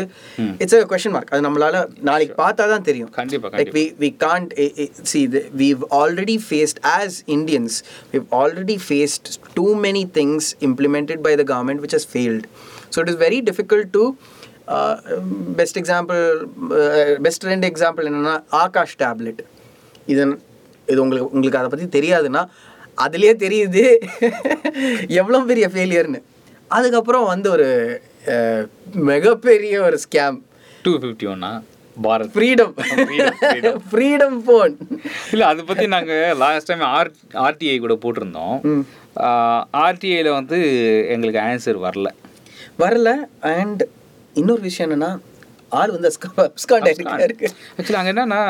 இட்ஸ் a கொஷின் மார்க் அது நம்மளால நாளைக்கு பார்த்தா தான் தெரியும் கண்டிப்பா like we we can't eh, eh, see the, we've already faced as indians we've already faced too many things implemented by the government which has failed so it is very difficult to uh, best example uh, best ரெண்டு example என்னன்னா Aakash tablet இது இது உங்களுக்கு உங்களுக்கு அதை பற்றி தெரியாதுன்னா அதுலேயே தெரியுது எவ்வளோ பெரிய ஃபெயிலியர்னு அதுக்கப்புறம் வந்து ஒரு மிகப்பெரிய ஒரு ஸ்கேம் டூ ஃபிஃப்டி ஒன்னா பாரத் ஃப்ரீடம். ஃப்ரீடம் ஃபோன் இல்லை அதை பற்றி நாங்கள் லாஸ்ட் டைம் ஆர் ஆர்டிஐ கூட போட்டிருந்தோம். ஆர்டிஐயில் வந்து எங்களுக்கு ஆன்சர் வரல. வரல அண்ட் இன்னொரு விஷயம் என்னன்னா ஆள் வந்து ஆக்சுவலி அங்கே என்னன்னா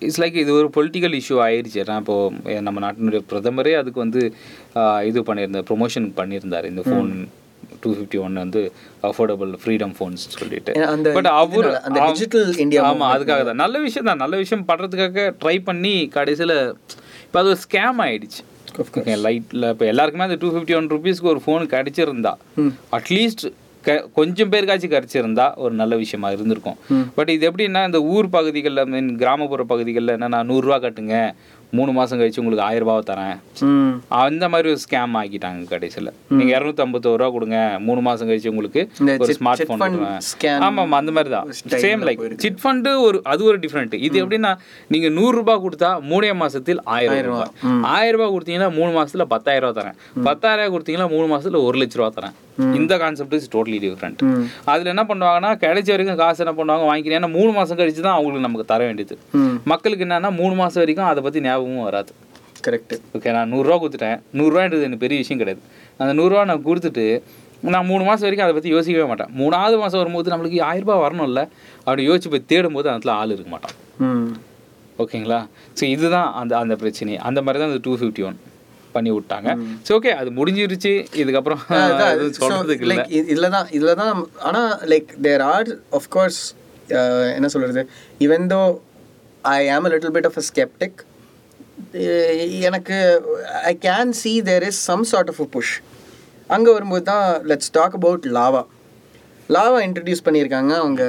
இட்ஸ் லைக் இது ஒரு பொலிட்டிக்கல் இஷ்யூ ஆயிடுச்சு. ஏன்னா இப்போ அஹ், நம்ம நாட்டினுடைய பிரதமரே அதுக்கு வந்து இது பண்ணியிருந்தார் ப்ரொமோஷன் பண்ணியிருந்தார் இந்த ஃபோன் டூ ஃபிஃப்டி ஒன் வந்து அஃபோர்டபுள் ஃப்ரீடம் ஃபோன்ஸ் சொல்லிட்டு. பட் அவர் அந்த digital India ஆமாம் அதுக்காக தான் நல்ல விஷயம் தான் நல்ல விஷயம் பண்ணுறதுக்காக ட்ரை பண்ணி கடைசியில் இப்போ அது ஒரு ஸ்கேம் ஆயிடுச்சு. லைட்டில் இப்போ எல்லாருக்குமே அந்த டூ ஃபிஃப்டி ஒன் ருபீஸ்க்கு ஒரு ஃபோன் கிடைச்சிருந்தா அட்லீஸ்ட் க கொஞ்சம் பேருக்காச்சும் கிடைச்சிருந்தா ஒரு நல்ல விஷயமா இருந்திருக்கும். பட் இது எப்படின்னா இந்த ஊர் பகுதிகளில் மீன் கிராமப்புற பகுதிகளில் என்னன்னா நூறுரூவா கட்டுங்க. மூணு மாதம் கழிச்சு உங்களுக்கு ஆயிரம் ரூபாவை தரேன் அந்த மாதிரி ஒரு ஸ்கேம் ஆக்கிட்டாங்க கடைசியில். நீங்கள் இரநூத்தம்பத்தோரு ரூபா கொடுங்க மூணு மாதம் கழிச்சு உங்களுக்கு ஒரு ஸ்மார்ட் ஃபோன் ஆமாம் அந்த மாதிரி தான். சேம் லைக் சிட் ஃபண்டு ஒரு அது ஒரு டிஃப்ரெண்ட் இது எப்படின்னா நீங்கள் நூறுரூபா கொடுத்தா மூணே மாசத்தில் ஆயிரம் ரூபாய் ஆயிரம் ரூபாய் கொடுத்தீங்கன்னா மூணு மாசத்துல பத்தாயிரம் ரூபா தரேன். பத்தாயிரம் ரூபாய் கொடுத்தீங்கன்னா மூணு மாசத்துல ஒரு லட்ச ரூபா தரேன். இந்த கான்செப்ட் இஸ் டோட்டலி டிஃப்ரெண்ட் அதுல என்ன பண்ணுவாங்கன்னா கிடைச்ச வரைக்கும் காசு என்ன பண்ணுவாங்க வாங்கிக்கிறேன். ஏன்னா மூணு மாசம் கழிச்சு தான் அவங்களுக்கு நமக்கு தர வேண்டியது. மக்களுக்கு என்னன்னா மூணு மாசம் வரைக்கும் அதை பத்தி ஞாபகமும் வராது. கரெக்ட் ஓகே நான் நூறுரூவா கொடுத்துட்டேன். நூறுரூவான்றது எனக்கு பெரிய விஷயம் கிடையாது. அந்த நூறுரூவா நான் கொடுத்துட்டு நான் மூணு மாதம் வரைக்கும் அதை பற்றி யோசிக்கவே மாட்டேன். மூணாவது மாதம் வரும்போது நம்மளுக்கு ஆயிரம் ரூபாய் வரணும்ல. அப்படி யோசிச்சு போய் தேடும்போது அந்த இடத்துல ஆள் இருக்க மாட்டான். ஓகேங்களா? ஸோ இதுதான் அந்த அந்த பிரச்சனை. அந்த மாதிரி தான் இந்த டூ ஃபிஃப்டி ஒன் பண்ணி விட்டாங்க. ஸோ ஓகே அது முடிஞ்சிருச்சு. இதுக்கப்புறம் இல்லை லைக் இதுல தான் இதுல தான் ஆனா like there are of course என்ன சொல்றது? Even though I am a little bit of a skeptic எனக்கு I can see there is some sort of a push அங்கே வரும்போது தான் let's talk about Lava Lava introduce பண்ணியிருக்காங்க அவங்க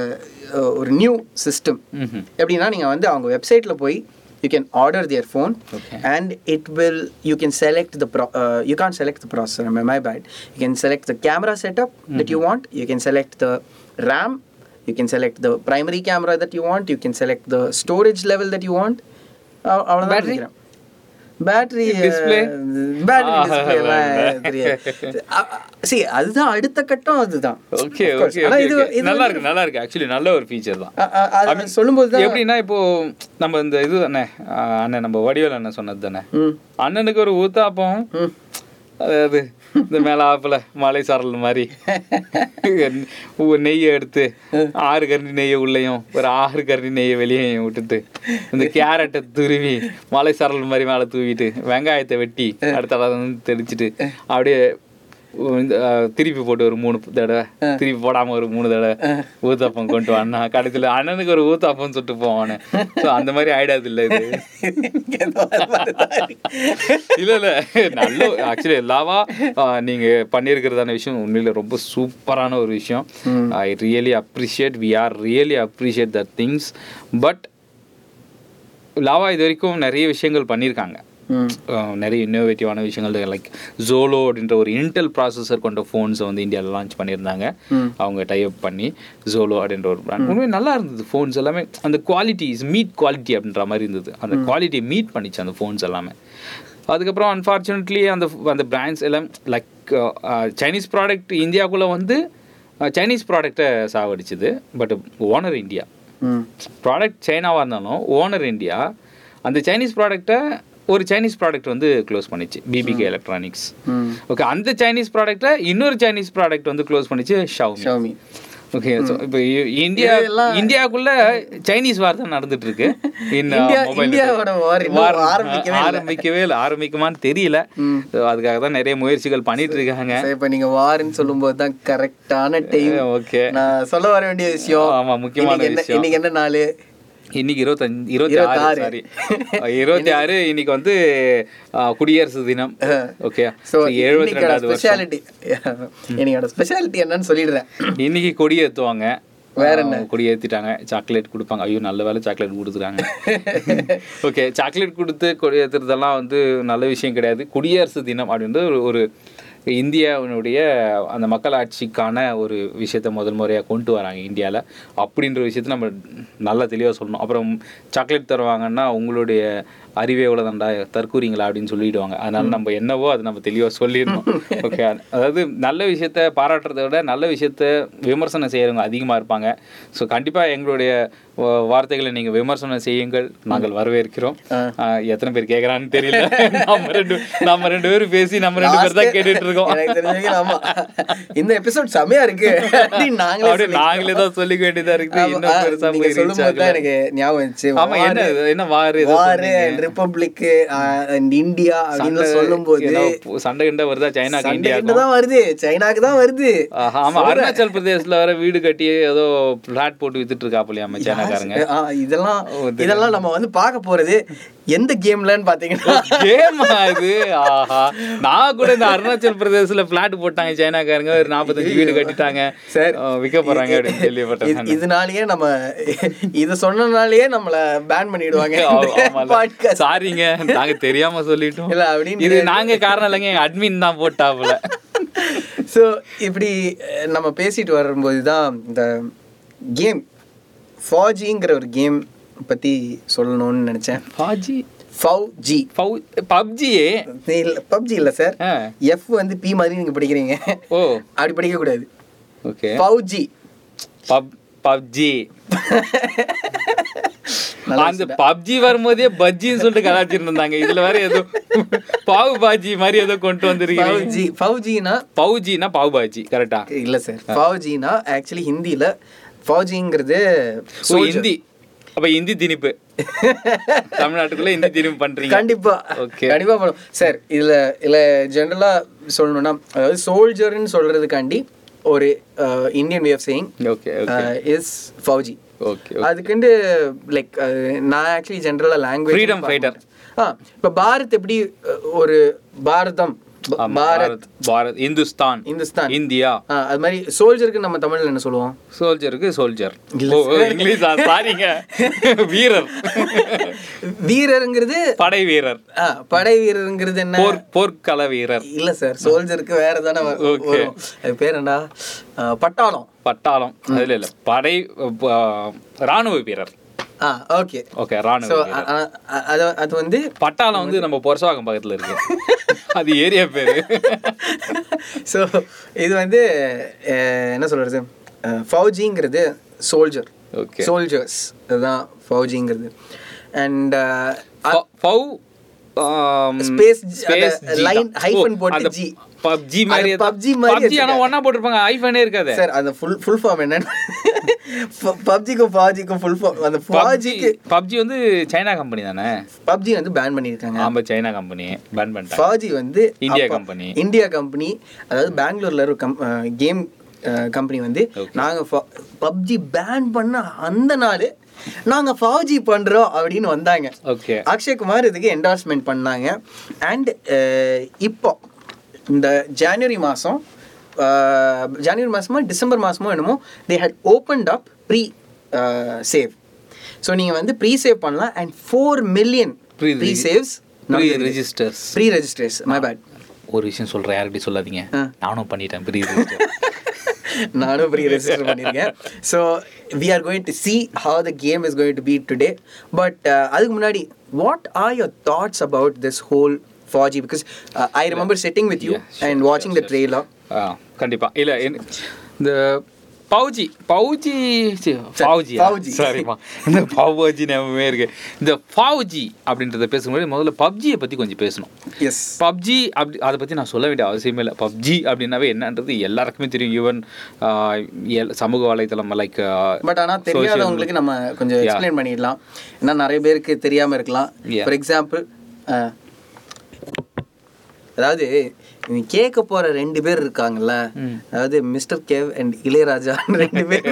ஒரு new system. எப்படின்னா நீங்கள் வந்து அவங்க வெப்சைட்டில் போய் you can order their phone Okay. and it will you can select the pro, uh, you can't select the processor my, my bad you can select the camera setup that you want you can select the ram you can select the primary camera that you want you can select the storage level that you want அவ்- அவ்வளவுதான் Battery? நினைக்கிறேன். Battery Display? Battery ஆ, display வேண்டாம். தெரியாது C அதுதான் அடுத்த கட்டம் அதுதான் ஓகே. ஓகே இது நல்லா இருக்கு நல்லா இருக்கு ஆக்சுவலி நல்ல ஒரு ஃபீச்சர் தான் அது சொல்லும்போது தான் எப்படின்னா இப்போ நம்ம இந்த இது தானே அண்ணன் நம்ம வடிவேல் அண்ணன் சொன்னது தானே அண்ணனுக்கு ஒரு ஊத்தாப்பம் அதாவது இந்த மேலே ஆப்பில் மலை சாரல் மாதிரி. நெய்யை எடுத்து ஆறு கரண்டி நெய்யை உள்ளேயும் ஒரு ஆறு கரண்டி நெய்யை வெளியேயும் விட்டுட்டு இந்த கேரட்டை துருவி மலை சாரல் மாதிரி மேலே தூவிட்டு வெங்காயத்தை வெட்டி அடுத்த வந்து தெளிச்சிட்டு அப்படியே இந்த, திருப்பி போட்டு ஒரு மூணு தடவை. திருப்பி போடாம ஒரு மூணு தடவை. ஊத்தாப்பம் கொண்டு வாண்ணா கடைசியில் அண்ணனுக்கு ஒரு ஊத்தாப்பம் சொல்லிட்டு போவானே. ஸோ அந்த மாதிரி ஆயிடாது இல்லை இது. இல்ல இல்ல. நல்ல ஆக்சுவலி எல்லாவா ஆஹ், நீங்க பண்ணியிருக்கிறதான விஷயம் உண்மையில ரொம்ப சூப்பரான ஒரு விஷயம். I really appreciate we are really appreciate the things but Lava இது வரைக்கும் நிறைய விஷயங்கள் பண்ணியிருக்காங்க. நிறைய இன்னோவேட்டிவான விஷயங்கள் லைக் ஜோலோ அப்படின்ற ஒரு இன்டெல் ப்ராசஸர் கொண்ட ஃபோன்ஸை வந்து இந்தியாவில் லான்ச் பண்ணியிருந்தாங்க. அவங்க டைப் பண்ணி ஜோலோ அப்படின்ற ஒரு பிராண்ட் உண்மையாக நல்லா இருந்தது ஃபோன்ஸ் எல்லாமே. அந்த குவாலிட்டி இஸ் மீட் குவாலிட்டி அப்படின்ற மாதிரி இருந்தது. அந்த குவாலிட்டியை மீட் பண்ணிச்சு அந்த ஃபோன்ஸ் எல்லாமே. அதுக்கப்புறம் அன்ஃபார்ச்சுனேட்லி அந்த அந்த பிராண்ட்ஸ் எல்லாம் லைக் சைனீஸ் ப்ராடக்ட் இந்தியாவுக்குள்ளே வந்து சைனீஸ் ப்ராடக்டை சாவடிச்சுது பட் ஓனர் இந்தியா ப்ராடக்ட் சைனாவாக இருந்தாலும் ஓனர் இந்தியா அந்த சைனீஸ் ப்ராடக்ட்டை ஒரு சைனீஸ் ப்ராடக்ட் வந்து க்ளோஸ் பண்ணிச்சு. பிபிகே எலக்ட்ரானிக்ஸ் ஓகே அந்த சைனீஸ் ப்ராடக்ட்டை இன்னொரு சைனீஸ் ப்ராடக்ட் வந்து க்ளோஸ் பண்ணிச்சு ஷவுமி ஓகே இப்போ இந்தியா இதெல்லாம் இந்தியாக்குள்ள சைனீஸ் வார் தான் நடந்துட்டு இருக்கு ஆரம்பிக்கவே இல்ல. ஆரம்பிக்குமான்னு தெரியல. அதுக்காக தான் நிறைய முயற்சிகள் பண்ணிட்டு இருக்காங்க. இப்ப நீங்க வாருன்னு சொல்லும்போது தான் கரெக்டான டைம் ஓகே நான் சொல்ல வர வேண்டிய விஷயம் ஆமா, முக்கியமான விஷயம். இன்னைக்கு என்ன நாள்? இன்னைக்கு இருபத்தஞ்சு இருபத்தி ஆறு. சாரி இருபத்தி ஆறு இன்னைக்கு வந்து குடியரசு தினம். ஓகே ஸோ எழுபத்தி ரெண்டாவது ஸ்பெஷாலிட்டி என்னோட ஸ்பெஷாலிட்டி என்னன்னு சொல்லிடுறேன். இன்னைக்கு கொடி ஏத்துவாங்க. வேற ஆ, கொடி ஏத்திட்டாங்க. சாக்லேட் கொடுப்பாங்க. ஐயோ நல்ல வேலை சாக்லேட் கொடுத்துட்டாங்க. ஓகே சாக்லேட் கொடுத்து கொடி ஏத்துறதெல்லாம் வந்து நல்ல விஷயம் கிடையாது. குடியரசு தினம் அப்படின்றது ஒரு ஒரு இந்தியாவினுடைய அந்த மக்களாட்சிக்கான ஒரு விஷயத்த முதல் முறையாக கொண்டு வராங்க இந்தியாவில் அப்படின்ற விஷயத்த நம்ம நல்லா தெளிவாக சொல்லணும். அப்புறம் சாக்லேட் தருவாங்கன்னா உங்களுடைய அறிவே எவ்வளோதான்டா தற்கூறீங்களா அப்படின்னு சொல்லிடுவாங்க. அதனால நம்ம என்னவோ அதை நம்ம தெளிவாக சொல்லிடணும். ஓகே அதாவது நல்ல விஷயத்த பாராட்டுறதை விட நல்ல விஷயத்த விமர்சனம் செய்கிறவங்க அதிகமாக இருப்பாங்க. ஸோ கண்டிப்பாக எங்களுடைய வார்த்தைகளை நீங்கள் விமர்சனம் செய்யுங்கள். நாங்கள் வரவேற்கிறோம். எத்தனை பேர் கேட்குறான்னு தெரியல. நம்ம ரெண்டு நம்ம ரெண்டு பேரும் பேசி நம்ம ரெண்டு பேர் தான் கேட்டுட்டு இருக்கோம் இந்த எபிசோட் செமையா இருக்கு. நாங்களே அப்படியே நாங்களே தான் சொல்லிக்க வேண்டியதா இருக்குது ஆமா, இன்னும் பெருசா. எனக்கு ஞாபகம் ஆமா என்ன? என்ன வாரு வார் ரிப்பப்ளிக் அண்ட் இந்தியா அப்படின்னு சொல்லும் போது சண்டை கிண்டை வருதா? சைனாக்கு சண்டை தான் வருது. சைனாக்கு தான் வருது. ஆமா அருணாச்சல் பிரதேஷ்ல வர வீடு கட்டி ஏதோ பிளாட் போட்டு வித்துட்டு இருக்காப்புலையாம சைனாக்காரங்க. இதெல்லாம் இதெல்லாம் நம்ம வந்து பார்க்க போறது. எந்த கேம்லன்னு பாத்தீங்கன்னா கேமா இது? ஆஹா. நான் கூட இந்த அருணாச்சல் பிரதேசல பிளாட் போட்டாங்க சைனாக்காரங்க. ஒரு நாற்பத்தஞ்சு வீடு கட்டிட்டாங்க. சரி. விற்க போறாங்க அப்படின்னு கேள்விப்பட்டேன் இது- இதனாலயே நம்ம இத சொன்னனாலயே நம்மள பேன் பண்ணிடுவாங்க. சாரிங்க நாங்க தெரியாம சொல்லிட்டோம். இல்ல அப்படின்னு இது நாங்க காரணம் இல்லைங்க எங்க அட்மின் தான் போட்டாப்புல. ஸோ இப்படி நம்ம பேசிட்டு வரும்போது தான் இந்த கேம் ஃபாஜிங்கிற ஒரு கேம் பத்தி சொல்லணும்னு நினைச்சேன். பாஜி ஃபவ் ஜி பப்ஜியே பப்ஜி இல்ல சார் எஃப் வந்து பி மாதிரி நீங்க படிக்கிறீங்க. ஓ. அப்படி படிக்க கூடாது. Okay. FAU G pub PUBG அந்த பப்ஜி வரும்போதே பஜ்ஜின்னு சொல்லிட்டு கலாச்சிட்டு இருந்தாங்க. இதுல வேற ஏதோ பாவு பாஜி மாதிரி ஏதோ கொண்டு வந்திருக்கீங்க ஃபவ் ஜி ஃபவ் ஜினா பவுஜினா பாவு பாஜி கரெக்டா இல்ல சார் ஃபவ் ஜினா ஆக்சுவலி ஹிந்தியில ஃபவுஜிங்கிறது ஓ ஹிந்தி. அப்ப ஹிந்தி திணிப்பு. தமிழ்நாட்டுக்குள்ள ஹிந்தி திணிப்பு பண்றீங்க. கண்டிப்பா. Okay. கண்டிப்பா பண்ணும் சார் இதுல இல்ல ஜென்ரலா சொல்லணும்னா அதாவது சோல்ஜர்னு சொல்றதுக்காண்டி ஒரு Indian way of saying okay is Fauji okay அதுக்குண்டு like நான் ஆக்சுவலி ஜென்ரலா லாங்குவேஜ் Freedom fighter. ஆ இப்போ பாரத் எப்படி ஒரு பாரதம் பாரத் பாரத் இந்துஸ்தான் இந்துஸ்தான். இந்தியா. அது மாதிரி சோல்ஜருக்கு நம்ம தமிழ்ல என்ன சொல்லுவோம்? சோல்ஜருக்கு சோல்ஜர். இங்கிலீஷ்? சாரிங்க. வீரர். வீரருங்கிறது படை வீரர். படை வீரருங்கிறது என்ன? போர் போர்க்கள வீரர். இல்ல சார். சோல்ஜருக்கு வேற தானே. வரும். அது பேர் என்ன பட்டாளம். பட்டாளம். அதுல இல்ல. படை ராணுவ வீரர். ஓகே ஓகே ராணுவ அது அது வந்து பட்டாளம் வந்து நம்ம பொரசாகம் பக்கத்துல இருக்கு. அது ஏரியா பேரு. ஸோ இது வந்து என்ன சொல்றது? ஃபவுஜிங்கிறது சோல்ஜர் ஓகே சோல்ஜர்ஸ் அதுதான் ஃபவுஜிங்கிறது. அண்ட் ஃபௌ Space G- அந்த line hyphen போட்டு G. பப்ஜி மாதிரி PUBG மாதிரி பப்ஜி ஆனா ஒண்ணா போட்டிருப்பாங்க. ஐஃபனே இருக்காது. சார் அந்த ஃபுல் ஃபுல் ஃபார்ம் என்னன்னு பப்ஜிக்கும் ஃபாஜிக்கும் ஃபுல் அந்த ஃபாஜிக்கு பப்ஜி வந்து சைனா கம்பெனி தானே? பப்ஜி வந்து பேன் பண்ணியிருக்காங்க. ஆமா சைனா கம்பெனி பேன் பண்ணிட்டாங்க. ஃபாஜி வந்து இந்தியா company. இந்தியா கம்பெனி அதாவது பெங்களூர்ல ஒரு கம் கேம் கம்பெனி வந்து நாங்க பப்ஜி பேன் பண்ண அந்த நாள் நாங்க ஃபாஜி பண்றோம் அப்படின்னு வந்தாங்க. ஓகே அக்ஷய் குமார் இதுக்கு என்டார்ஸ்மெண்ட் பண்ணாங்க. அண்ட் இப்போ இந்த ஜனவரி மாதம் ஜனவரி மாதமோ டிசம்பர் மாதமோ என்னமோ they had opened up pre save so நீங்கள் வந்து ப்ரீ சேவ் பண்ணலாம் and four million Pre- pre saves registers pre registers my bad ஒரு விஷயம் சொல்றேன் யார்கிட்டயும் சொல்லாதீங்க. நானும் பண்ணிட்டேன் ப்ரீ ரெஜிஸ்டர் நானும் ப்ரீ ரெஜிஸ்டர் பண்ணியிருக்கேன் so we are going to see how the game is going to be today but அதுக்கு முன்னாடி what are your thoughts about this whole Fauji because I remember setting with you Yeah, sure, and வாட்சிங் the trailer ஆ கண்டிப்பா. இல்ல இந்த பவுஜி பவுஜி பவுஜி. சாரிம்மா. இந்த பவுஜி ஞாபகமே இருக்கு. இந்த பவுஜி அப்படின்றத பேசும்போது முதல்ல பப்ஜியை பத்தி கொஞ்சம் பேசணும். எஸ் பப்ஜி அப்படி அதை பற்றி நான் சொல்ல வேண்டிய அவசியமே இல்லை. பப்ஜி அப்படின்னாவே என்னன்றது எல்லாருக்குமே தெரியும். ஈவன் சமூக வலைத்தளம் லைக் பட் ஆனால் தெரியாதவங்களுக்கு நம்ம கொஞ்சம். எக்ஸ்பிளைன் பண்ணிடலாம். ஏன்னா நிறைய பேருக்கு தெரியாமல் இருக்கலாம். ஃபார் எக்ஸாம்பிள் அதாவது நீ கேட்க போற ரெண்டு பேர் இருக்காங்கல்ல. அதாவது மிஸ்டர் கேவ் அண்ட் இளையராஜா ரெண்டு பேர்.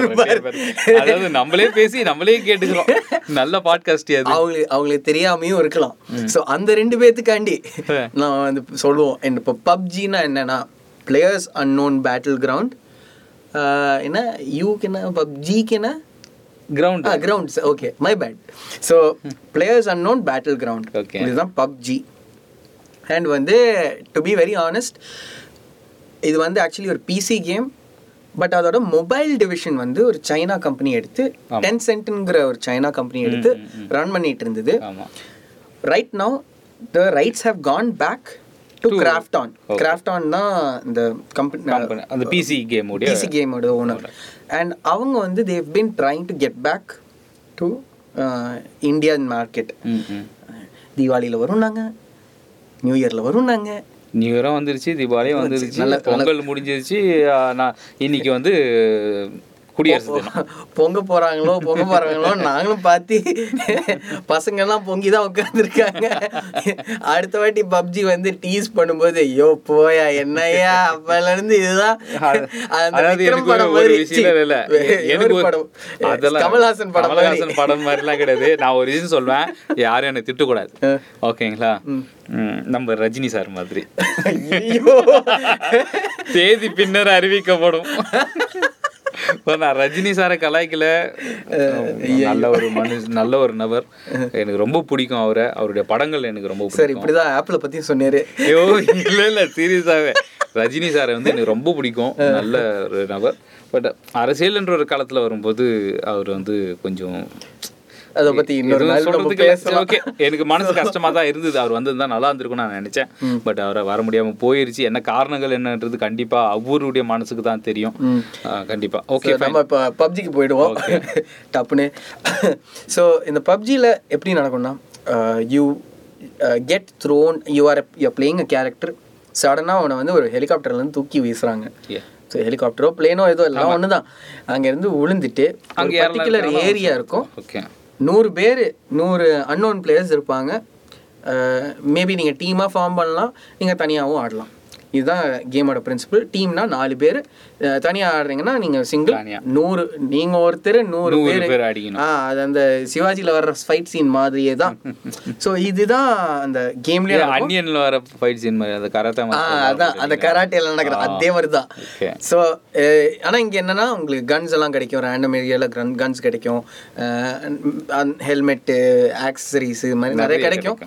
அதாவது நம்மளே பேசி நம்மளே கேட்டுக்கிறோம். நல்ல பாட்காஸ்ட் அது. அவங்களுக்கு அவங்களுக்கு தெரியாமையும் இருக்கலாம். ஸோ அந்த ரெண்டு பேத்துக்காண்டி நான் வந்து சொல்லுவோம். இப்போ பப்ஜினா என்னன்னா பிளேயர்ஸ் அன்னோன் பேட்டில் கிரவுண்ட் என்ன யூக்கு என்ன பப்ஜிக்கு என்ன? Ground grounds okay my bad so players unknown battle ground Okay. இதுதான் பப்ஜி அண்ட் வந்து டு பி வெரி ஆனஸ்ட் இது வந்து ஆக்சுவலி ஒரு பிசி கேம் பட் அதோட மொபைல் டிவிஷன் வந்து ஒரு சைனா கம்பெனி எடுத்து. டென் சென்ட்ங்கிற ஒரு சைனா கம்பெனி எடுத்து ரன் பண்ணிட்டு இருந்தது right now the rights have gone back to To- Krafton. Krafton தான் இந்த கம்பெனி Company- அந்த பிசி கேம் பிசி கேமோட ஓனர் அண்ட் அவங்க வந்து they've been trying to get back to Indian market. தீபாவளியில் வரும் நாங்கள் நியூ இயரில் வரும் நாங்கள் நியூ இயரும் வந்துருச்சு தீபாவளியும் வந்துருச்சு. நல்ல- பொங்கல் முடிஞ்சிருச்சு. நான் இன்னைக்கு வந்து குடியரசு தினம். பொங்க போகிறாங்களோ பொங்க போகிறாங்களோ நாங்களும் பார்த்து பசங்கெல்லாம் பொங்கி தான் உட்காந்துருக்காங்க அடுத்த வாட்டி பப்ஜி வந்து டீஸ் பண்ணும்போது ஐயோ போயா என்னையா அப்பலேருந்து இதுதான் கமல்ஹாசன் படம் மாதிரி. கமல்ஹாசன் படம் மாதிரிலாம் கிடையாது. நான் ஒரு விஷயம் சொல்வேன். யாரும் எனக்கு திட்டக்கூடாது. ஓகேங்களா? நம்ம ரஜினி சார் மாதிரி. தேதி பின்னர் அறிவிக்கப்படும். நான் ரஜினி சாரை கலாய்க்கல. நல்ல ஒரு மனுஷ நல்ல ஒரு நபர். எனக்கு ரொம்ப பிடிக்கும் அவரை. அவருடைய படங்கள் எனக்கு ரொம்ப சார் இப்படிதான் ஆப்பிள பத்தியும் சொன்னாரு. ஐயோ இல்ல இல்ல சீரியஸாவே. ரஜினி சாரை வந்து எனக்கு ரொம்ப பிடிக்கும். நல்ல ஒரு நபர். பட் அரசியல்ன்ற ஒரு காலத்துல வரும்போது அவர் வந்து கொஞ்சம் அத பத்தி இன்னொரு நாள் சொல்றதுக்கு. எனக்கு மனசு கஷ்டமா தான் இருந்தது. அவர் வந்திருந்தா நல்லா இருந்திருக்கும் நான் நினைச்சேன். பட் அவரை வர முடியாம போயிருச்சு. என்ன காரணங்கள் என்னன்றது கண்டிப்பா அவருடைய மனசுக்கு தான் தெரியும். கண்டிப்பா. ஓகே நம்ம இப்போ பப்ஜிக்கு போயிடுவோம். டப்புன்னு. ஸோ இந்த பப்ஜியில் எப்படி நடக்கும்னா you get thrown you are you playing a character சடனாக அவனை வந்து ஒரு ஹெலிகாப்டர்லேருந்து தூக்கி வீசுறாங்க. ஸோ ஹெலிகாப்டரோ பிளேனோ ஏதோ எல்லாம் ஒன்று தான் அங்கேருந்து விழுந்துட்டு அங்க பர்டிகுலர் ஏரியா இருக்கும். ஓகே நூறு பேர் நூறு அன்னோன் பிளேயர்ஸ் இருப்பாங்க. மேபி நீங்கள் டீமாக ஃபார்ம் பண்ணலாம் நீங்கள் தனியாகவும் ஆடலாம். இதுதான் கேமோட பிரின்சிபல் டீம்னால் நாலு பேர். தனியாக ஆடுறீங்கன்னா நீங்கள் சிங்கிள். நூறு நீங்கள் ஒருத்தர் நூறு பேர். ஆ அது அந்த சிவாஜியில் வர்ற ஃபைட் சீன் மாதிரியே தான். ஸோ இதுதான் அந்த கேம்லேயே அன்னியன்ல வர ஃபைட் சீன் மாதிரி அந்த கராத்தா அதான் அந்த கராட்டேல நடக்கிற அதே மாதிரி தான். ஸோ ஆனால் இங்கே என்னன்னா உங்களுக்கு கன்ஸ் எல்லாம் கிடைக்கும். ரேண்டம் ஏரியாவில் கன் கன்ஸ் கிடைக்கும். ஹெல்மெட்டு ஆக்சசரிஸ் இது மாதிரி நிறைய கிடைக்கும்.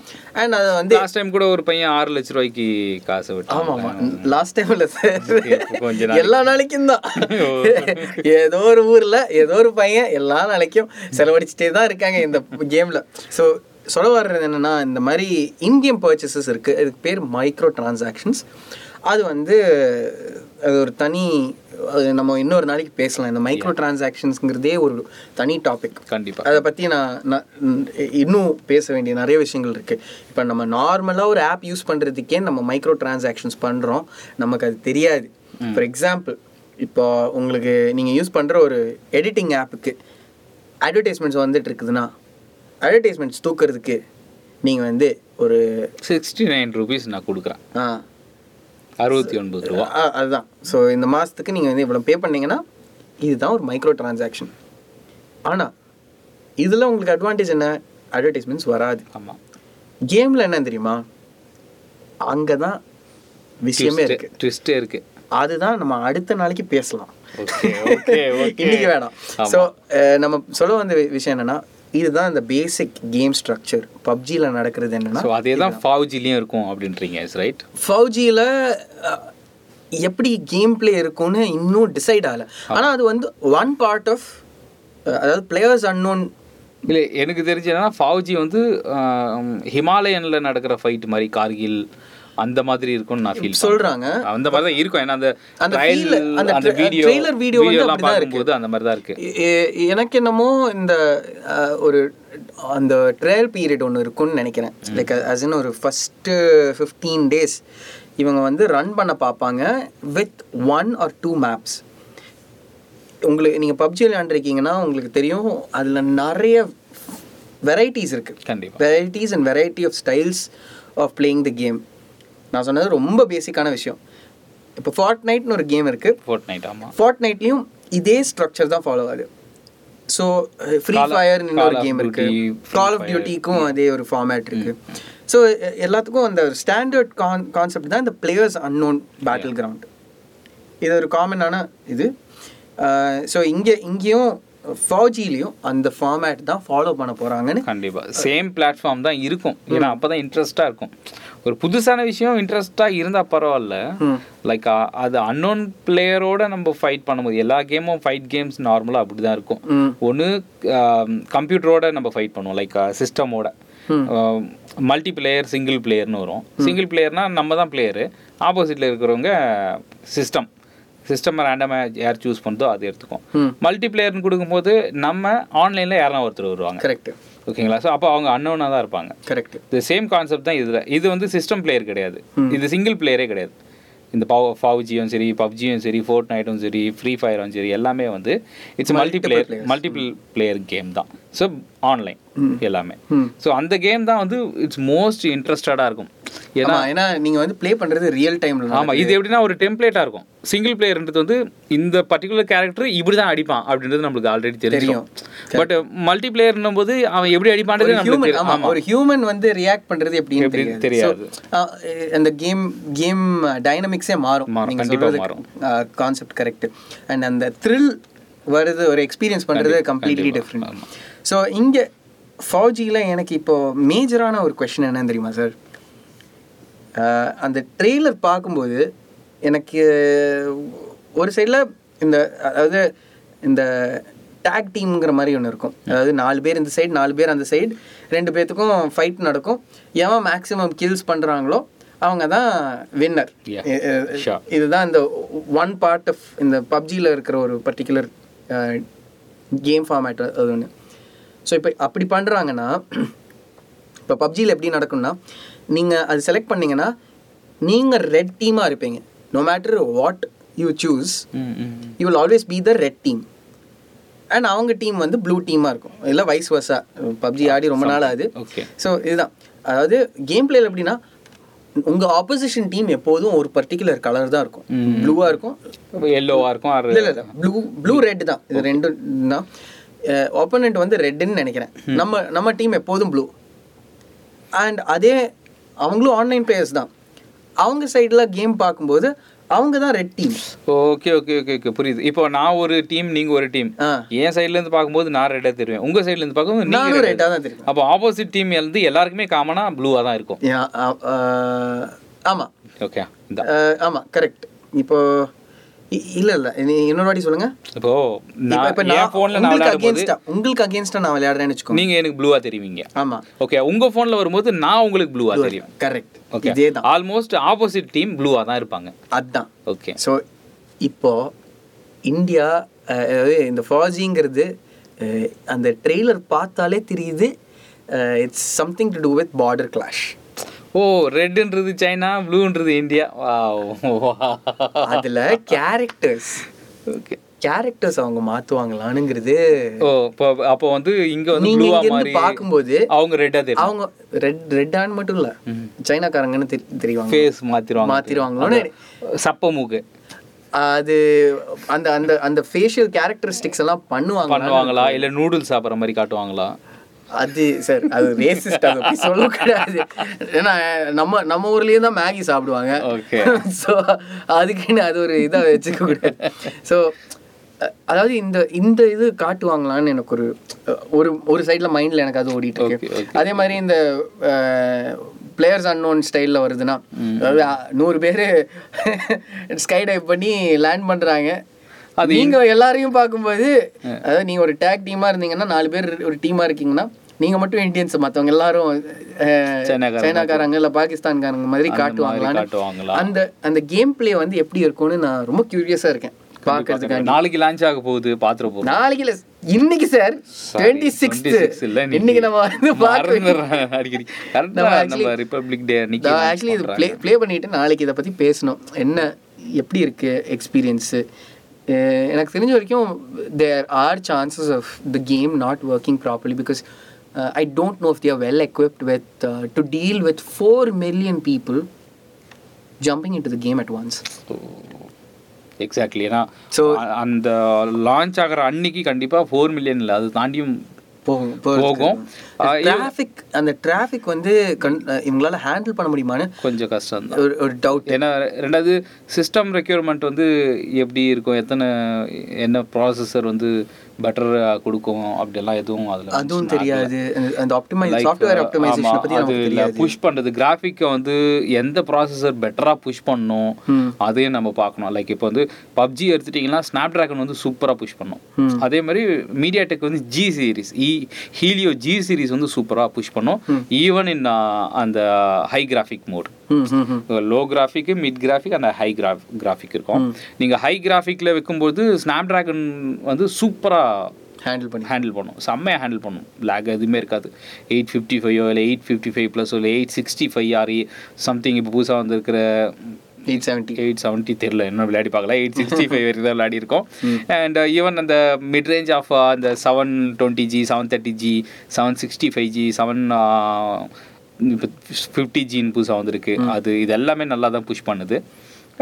அண்ட் அது வந்து லாஸ்ட் டைம் கூட ஒரு பையன் ஆறு லட்ச ரூபாய்க்கு காசு விட்டான் ஆமாம். ஆமாம் லாஸ்ட் டைம் இல்லை சார். எல்லா நாளைக்கும் தான் ஏதோ ஒரு ஊரில் ஏதோ ஒரு பையன் எல்லா நாளைக்கும் செலவழிச்சிட்டே தான் இருக்காங்க இந்த கேமில். ஸோ சொல்ல வர்றது என்னன்னா இந்த மாதிரி இன்கேம் பர்ச்சேசஸ் இருக்குது இதுக்கு பேர் மைக்ரோ டிரான்சாக்ஷன்ஸ் அது வந்து அது ஒரு தனி அது நம்ம இன்னொரு நாளைக்கு பேசலாம். இந்த மைக்ரோ டிரான்சாக்ஷன்ஸ்ங்கிறதே ஒரு தனி டாபிக் கண்டிப்பா. அதை பற்றி நான் நான் இன்னும் பேச வேண்டிய நிறைய விஷயங்கள் இருக்குது இப்போ நம்ம நார்மலாக ஒரு ஆப் யூஸ் பண்ணுறதுக்கே நம்ம மைக்ரோ டிரான்சாக்ஷன்ஸ் பண்ணுறோம் நமக்கு அது தெரியாது. ஃபார் எக்ஸாம்பிள் இப்போ உங்களுக்கு நீங்கள் யூஸ் பண்ணுற ஒரு எடிட்டிங் ஆப்புக்கு அட்வர்டைஸ்மெண்ட்ஸ் வந்துட்டு இருக்குதுன்னா அட்வர்டைஸ்மெண்ட்ஸ் தூக்குறதுக்கு நீங்கள் வந்து ஒரு சிக்ஸ்டி நைன் ருபீஸ் நான் கொடுக்குறேன். ஆ. அறுபத்தி ஒன்பது ரூபா. ஆ, அதுதான். ஸோ இந்த மாதத்துக்கு நீங்கள் வந்து இவ்வளோ பே பண்ணீங்கன்னா இதுதான் ஒரு மைக்ரோ டிரான்சாக்ஷன் ஆனால் இதில் உங்களுக்கு அட்வான்டேஜ் என்ன? அட்வர்டைஸ்மெண்ட்ஸ் வராது. ஆமாம் கேமில் என்ன தெரியுமா? அங்கே தான் விஷயமே இருக்கு. ட்விஸ்டே இருக்கு. அதுதான் நம்ம அடுத்த நாளைக்கு பேசலாம். இன்னைக்கு வேணாம். ஸோ நம்ம சொல்ல வந்த விஷயம் என்னன்னா இதுதான் இந்த பேசிக் கேம் ஸ்ட்ரக்சர் பப்ஜியில் நடக்கிறது என்னன்னா அதே தான் ஃபவுஜிலையும் இருக்கும் அப்படின்றீங்க இஸ் ரைட் ஃபவுஜியில் எப்படி கேம் ப்ளே இருக்கும்னு இன்னும் டிசைட் ஆகலை. ஆனால் அது வந்து ஒன் பார்ட் ஆஃப் அதாவது பிளேயர்ஸ் அன்னோன் இல்லை எனக்கு தெரிஞ்சு என்னன்னா ஃபவுஜி வந்து ஹிமாலயனில் நடக்கிற ஃபைட் மாதிரி கார்கில் அந்த மாதிரி இருக்கும்னு நான் ஃபீல் சொல்றாங்க. அந்த மாதிரி தான் இருக்கும். ஏன்னா அந்த அந்த வீடியோ trailer video வந்து எல்லாம் அப்படிதான் இருக்கு. அந்த மாதிரி தான் இருக்கு எனக்கு என்னமோ இந்த ஒரு அந்த ட்ரையல் பீரியட் ஒன்று இருக்கும்னு நினைக்கிறேன். லைக் அஸ் ஒரு ஃபஸ்ட்டு ஃபிஃப்டீன் டேஸ் இவங்க வந்து ரன் பண்ண பார்ப்பாங்க with one or two maps உங்களுக்கு நீங்கள் பப்ஜி விளையாண்டுருக்கீங்கன்னா உங்களுக்கு தெரியும் அதில் நிறைய வெரைட்டிஸ் இருக்குது கண்டிப்பா. Varieties and variety of styles of playing the game நான் சொன்னது ரொம்ப பேசிக்கான விஷயம். இப்போ ஃபார்ட் நைட்னு ஒரு கேம் இருக்குது ஃபோர்ட் நைட் ஆமாம் ஃபார்ட் நைட்லேயும் இதே ஸ்ட்ரக்சர் தான் ஃபாலோ ஆகுது. ஸோ ஃப்ரீ ஃபயர்னு ஒரு கேம் இருக்கு. Duty, Free call of. டியூட்டிக்கும் அதே ஒரு ஃபார்மேட் இருக்கு. ஸோ எல்லாத்துக்கும் அந்த ஸ்டாண்டர்ட் கான் கான்செப்ட் தான் இந்த பிளேயர்ஸ் அன்னோன் பேட்டில் கிரவுண்ட் இது ஒரு காமனான இது. ஸோ இங்கே இங்கேயும் ஃபவுஜிலையும் அந்த ஃபார்மேட் தான் ஃபாலோ பண்ண போகிறாங்கன்னு கண்டிப்பா. சேம் பிளாட்ஃபார்ம் தான் இருக்கும். ஏன்னா அப்பதான் இன்ட்ரெஸ்டா இருக்கும். ஒரு புதுசான விஷயம் இன்ட்ரெஸ்டா இருந்தா பரவாயில்ல. லைக் அது அன்னோன் பிளேயரோட நம்ம ஃபைட் பண்ணும்போது எல்லா கேமும் ஃபைட் கேம்ஸ் நார்மலா அப்படிதான் இருக்கும். ம். ஒன்று கம்ப்யூட்டரோட நம்ம ஃபைட் பண்ணுவோம். லைக் சிஸ்டமோட மல்டி பிளேயர் சிங்கிள் பிளேயர்னு வரும். சிங்கிள் பிளேயர்னா நம்ம தான் பிளேயரு ஆப்போசிட்டில் இருக்கிறவங்க சிஸ்டம் சிஸ்டம் ரேண்டமாக யார் சூஸ் பண்ணுதோ அது எடுத்துக்கும் மல்டி பிளேயர்னு கொடுக்கும்போது நம்ம ஆன்லைனில் யாரா ஒருத்தர் வருவாங்க. கரெக்ட் ஓகேங்களா? ஸோ அப்போ அவங்க அன்னோனாக தான் இருப்பாங்க. கரெக்ட் இது சேம் கான்செப்ட் தான் இதில். இது வந்து சிஸ்டம் பிளேயர் கிடையாது. இது சிங்கிள் பிளேயரே கிடையாது. இந்த பவ் ஃபவுஜியும் சரி பப்ஜியும் சரி ஃபோர்ட் நைட்டும் சரி ஃப்ரீ ஃபயரும் சரி எல்லாமே வந்து it's multiplayer multiple player game தான். ஸோ ஆன்லைன் எல்லாமே. ஸோ அந்த கேம் தான் வந்து இட்ஸ் மோஸ்ட் இன்ட்ரெஸ்டடாக இருக்கும். ஏன்னா ஏன்னா நீங்கள் வந்து ப்ளே பண்ணுறது ரியல் டைமில் ஆமா இது எப்படின்னா ஒரு டெம்ப்ளேட்டாக இருக்கும். சிங்கிள் பிளேயர்ன்றது வந்து இந்த பர்டிகுலர் கேரக்டர் இப்படி தான் அடிப்பான் அப்படின்றது நம்மளுக்கு ஆல்ரெடி தெரியும். பட் மல்டி பிளேயர்னும் போது அவன் எப்படி அடிப்பான்றது நம்மளுக்கு ஒரு ஹியூமன் வந்து ரியாக்ட் பண்றது எப்படின்னு தெரியாது. அந்த கேம் கேம் டைனமிக்ஸே மாறும். மாறும், நீங்க கண்டிப்பா சொல்றது மாறும். கான்செப்ட் கரெக்ட் அண்ட் அந்த த்ரில் வருது ஒரு எக்ஸ்பீரியன்ஸ் பண்றது கம்ப்ளீட்லி டிஃப்ரெண்ட் ஸோ இங்க ஃபவுஜியில் எனக்கு இப்போ மேஜரான ஒரு கொஷின் என்னன்னு தெரியுமா சார் அந்த ட்ரெய்லர் பார்க்கும்போது எனக்கு ஒரு சைடில் இந்த அதாவது இந்த டேக் டீம்ங்கிற மாதிரி ஒன்று இருக்கும். அதாவது நாலு பேர் இந்த சைடு நாலு பேர் அந்த சைடு ரெண்டு பேர்த்துக்கும் ஃபைட் நடக்கும். எவன் மேக்ஸிமம் கில்ஸ் பண்ணுறாங்களோ அவங்க தான் வின்னர். இதுதான் இந்த ஒன் பார்ட் ஆஃப் இந்த பப்ஜியில் இருக்கிற ஒரு பர்டிகுலர் கேம் ஃபார்மேட் அது ஒன்று ஸோ இப்போ அப்படி பண்ணுறாங்கன்னா இப்போ பப்ஜியில் எப்படி நடக்கும்னா நீங்கள் அது செலக்ட் பண்ணீங்கன்னா நீங்கள் ரெட் டீமாக இருப்பீங்க. No matter what you choose. You will always be the red team and அவங்க டீம் வந்து ப்ளூ டீமாக இருக்கும். இல்லை வைஸ் வர்ஸா பப்ஜி ஆடி ரொம்ப நாள் ஆகுது. ஸோ இதுதான். அதாவது கேம் பிளேல எப்படின்னா உங்கள் ஆப்போசிஷன் டீம் எப்போதும் ஒரு பர்டிகுலர் கலர் தான் இருக்கும். ப்ளூவாக இருக்கும். எல்லோவா இருக்கும் ஆறு இல்லை இல்லை ப்ளூ ப்ளூ ரெட் தான். இது ரெண்டும் தான். ஆப்போனண்ட் வந்து ரெட்டுன்னு நினைக்கிறேன். நம்ம நம்ம டீம் எப்போதும் ப்ளூ அண்ட் அதே அவங்களும் ஆன்லைன் பிளேயர்ஸ் தான். அவங்க சைடில் கேம் பார்க்கும்போது அவங்க தான் red team okay okay okay okay புரியுது. இப்போ நான் ஒரு டீம் நீங்க ஒரு டீம் என் சைடுல இருந்து பார்க்கும்போது நான் ரெட்டா தெரியும் உங்க சைடுல இருந்து பார்க்கும்போது நீங்க. ரெட்டாக தான் தெரியும் அப்போ ஆப்போசிட் டீம் வந்து எல்லாருக்குமே காமனா ப்ளூவா தான் இருக்கும். ஆமாம் ஓகே ஆமாம் கரெக்ட் இப்போ இல்ல இல்ல. இன்னொரு வாட்டி சொல்லுங்க. இப்போ நான் இப்போ நான் ஃபோன்ல நான் உங்களுக்கு விளையாடும் போது அகேன்ஸ்டா உங்களுக்கு அகேன்ஸ்டா நான் விளையாடுறேன்னு வச்சுக்கோங்க நீங்க எனக்கு ப்ளூவா தெரிவிங்க. ஆமா. ஓகே உங்க ஃபோன்ல வரும்போது நான் உங்களுக்கு ப்ளூவா தெரியும். கரெக்ட் ஓகே இதே தான் ஆல்மோஸ்ட் ஆப்போசிட் டீம் ப்ளூவா தான் இருப்பாங்க. அதான். ஓகே ஸோ இப்போ இந்தியா இந்த ஃபாஜிங்கிறது அந்த ட்ரெய்லர் பார்த்தாலே தெரியுது it's something to do with border clash ஓ ரெட்ன்றது சைனா ப்ளூன்றது இந்தியா. அதுல கேரக்டர்ஸ் ஓகே. கேரக்டர்ஸ் அவங்க மாத்துவாங்களானுங்கிறது ஓ அப்போ வந்து இங்க வந்து ப்ளூவா மாதிரி பார்க்கும்போது அவங்க ரெட்டா தெரியும். அவங்க ரெட் ரெட்டான்னு மட்டும் இல்ல. சைனாக்காரங்கன்னு தெரி- தெரிவாங்க. ஃபேஸ் மாத்திருவாங்க. மாத்திருவாங்களோன்னு சப்ப மூக்கு. அது அந்த அந்த அந்த ஃபேஷியல் கேரக்டரிஸ்டிக்ஸ் எல்லாம் பண்ணுவாங்க பண்ணுவாங்களா? இல்ல நூடுல்ஸ் சாப்பிட்ற மாதிரி காட்டுவாங்களா? அது சார் அது ரேசிஸ்ட் அது அப்படி சொல்லக்கூடாது. ஏன்னா நம்ம நம்ம ஊர்லயே தான் மேகி சாப்பிடுவாங்க. ஓகே ஸோ அதுக்குன்னு அது ஒரு இதாக வச்சுக்க கூடாது. ஸோ அதாவது இந்த இந்த இது காட்டுவாங்களான்னு எனக்கு ஒரு ஒரு ஒரு சைடில் மைண்டில் எனக்கு அது ஓடிட்டு இருக்கு. அதே மாதிரி இந்த பிளேயர்ஸ் அன்னோன் ஸ்டைலில் வருதுன்னா அதாவது நூறு பேர் ஸ்கை டைவ் பண்ணி லேண்ட் பண்ணுறாங்க அது நீங்க எல்லாரையும் பார்க்கும்போது அதாவது நீங்க ஒரு டேக் டீமா இருந்தீங்கன்னா நாலு பேர் ஒரு டீமா இருக்கீங்கன்னா நீங்க மட்டும் இந்தியன்ஸ் மத்தவங்க எல்லாரும் சைனாக்காரங்க இல்ல பாகிஸ்தான்காரங்க மாதிரி காட்டுவாங்களான்னு காட்டுவாங்களா? அந்த அந்த கேம் பிளே வந்து எப்படி இருக்கும்னு நான் ரொம்ப கியூரியஸா இருக்கேன். பார்க்கறதுக்காண்டி. நாளைக்கு லான்ச் ஆக போகுது பாத்துற போறோம். நாளைக்கு இல்ல இன்னைக்கு சார் டுவெண்ட்டி சிக்ஸ்த் 26 இல்ல இன்னைக்கு. நம்ம வந்து அடிக்கடி. கரெக்டா நம்ம ரிப்பப்ளிக் டே அன்னைக்கு ஆக்சுவலி இது ப்ளே ப்ளே பண்ணிட்டு நாளைக்கு இதை பற்றி பேசணும். என்ன எப்படி இருக்கு எக்ஸ்பீரியன்ஸு எனக்கு தெரிஞ்ச வரைக்கும் there are chances of the game not working properly because I don't know if they're well equipped with to deal with four million people jumping into the game at once exactly ஏன்னா So- அ- அந்த launch ஆகிற அன்னைக்கு கண்டிப்பா four million இல்லை. அது தாண்டியும் போகும் போகும். டிராஃபிக் அந்த டிராஃபிக் வந்து கண் இவங்களால ஹேண்டில் பண்ண முடியுமான்னு கொஞ்சம் கஷ்டம் ஒரு ஒரு டவுட் ஏன்னா ரெண்டாவது சிஸ்டம் ரெக்யூர்மெண்ட் வந்து எப்படி இருக்கும்? எத்தனை என்ன ப்ராசஸர் வந்து பெட்டர் கொடுக்கும்? அப்படியெல்லாம் எதுவும் அதில் அதுவும் தெரியாது. அந்த- ஆப்டிமைஸ் சாஃப்ட்வேர் ஆப்டிமைசேஷன் பத்தி நமக்கு தெரியாது. புஷ் பண்றது. கிராஃபிக்கை வந்து எந்த ப்ராசஸர் பெட்டரா புஷ் பண்ணும். அதையும் நம்ம பார்க்கணும். லைக் இப்போ வந்து பப்ஜி எடுத்துட்டிங்கன்னா ஸ்னாப் டிராகன் வந்து சூப்பரா புஷ் பண்ணும். அதே மாதிரி மீடியா டெக் வந்து ஜி சீரிஸ் இ ஹீலியோ ஜி சீரிஸ் வந்து சூப்பரா புஷ் பண்ணும். ஈவன் இன் அந்த high graphic mode low graphic mid graphic அந்த ஹை கிராஃப் கிராஃபிக் இருக்கும். நீங்க ஹை கிராஃபிக்ல வைக்கும்போது ஸ்னாப் டிராகன் வந்து சூப்பரா ஹேண்டில் பண்ணி. ஹேண்டில் பண்ணும். செம்மையாக ஹேண்டில் பண்ணும். லேக் எதுவுமே இருக்காது. எயிட் ஃபிஃப்டி ஃபைவோ இல்லை எயிட் ஃபிஃப்டி ஃபைவ் ப்ளஸ் இல்லை eight sixty five or something இப்போ புதுசாக வந்திருக்கிற எயிட் செவன்ட்டி எயிட் செவன்ட்டி தெரில இன்னும் விளையாடி பார்க்கல. எயிட் சிக்ஸ்டி ஃபைவ் வரைக்கும் தான் விளையாடி இருக்கோம். அண்ட் ஈவன் அந்த மிட் ரேஞ்ச் ஆஃப் அந்த seven twenty G seven thirty G seven sixty five G seven இப்போ ஃபிஃப்டி ஜின்னு புதுசாக வந்திருக்கு. அது இது எல்லாமே நல்லா தான் புஷ் பண்ணுது.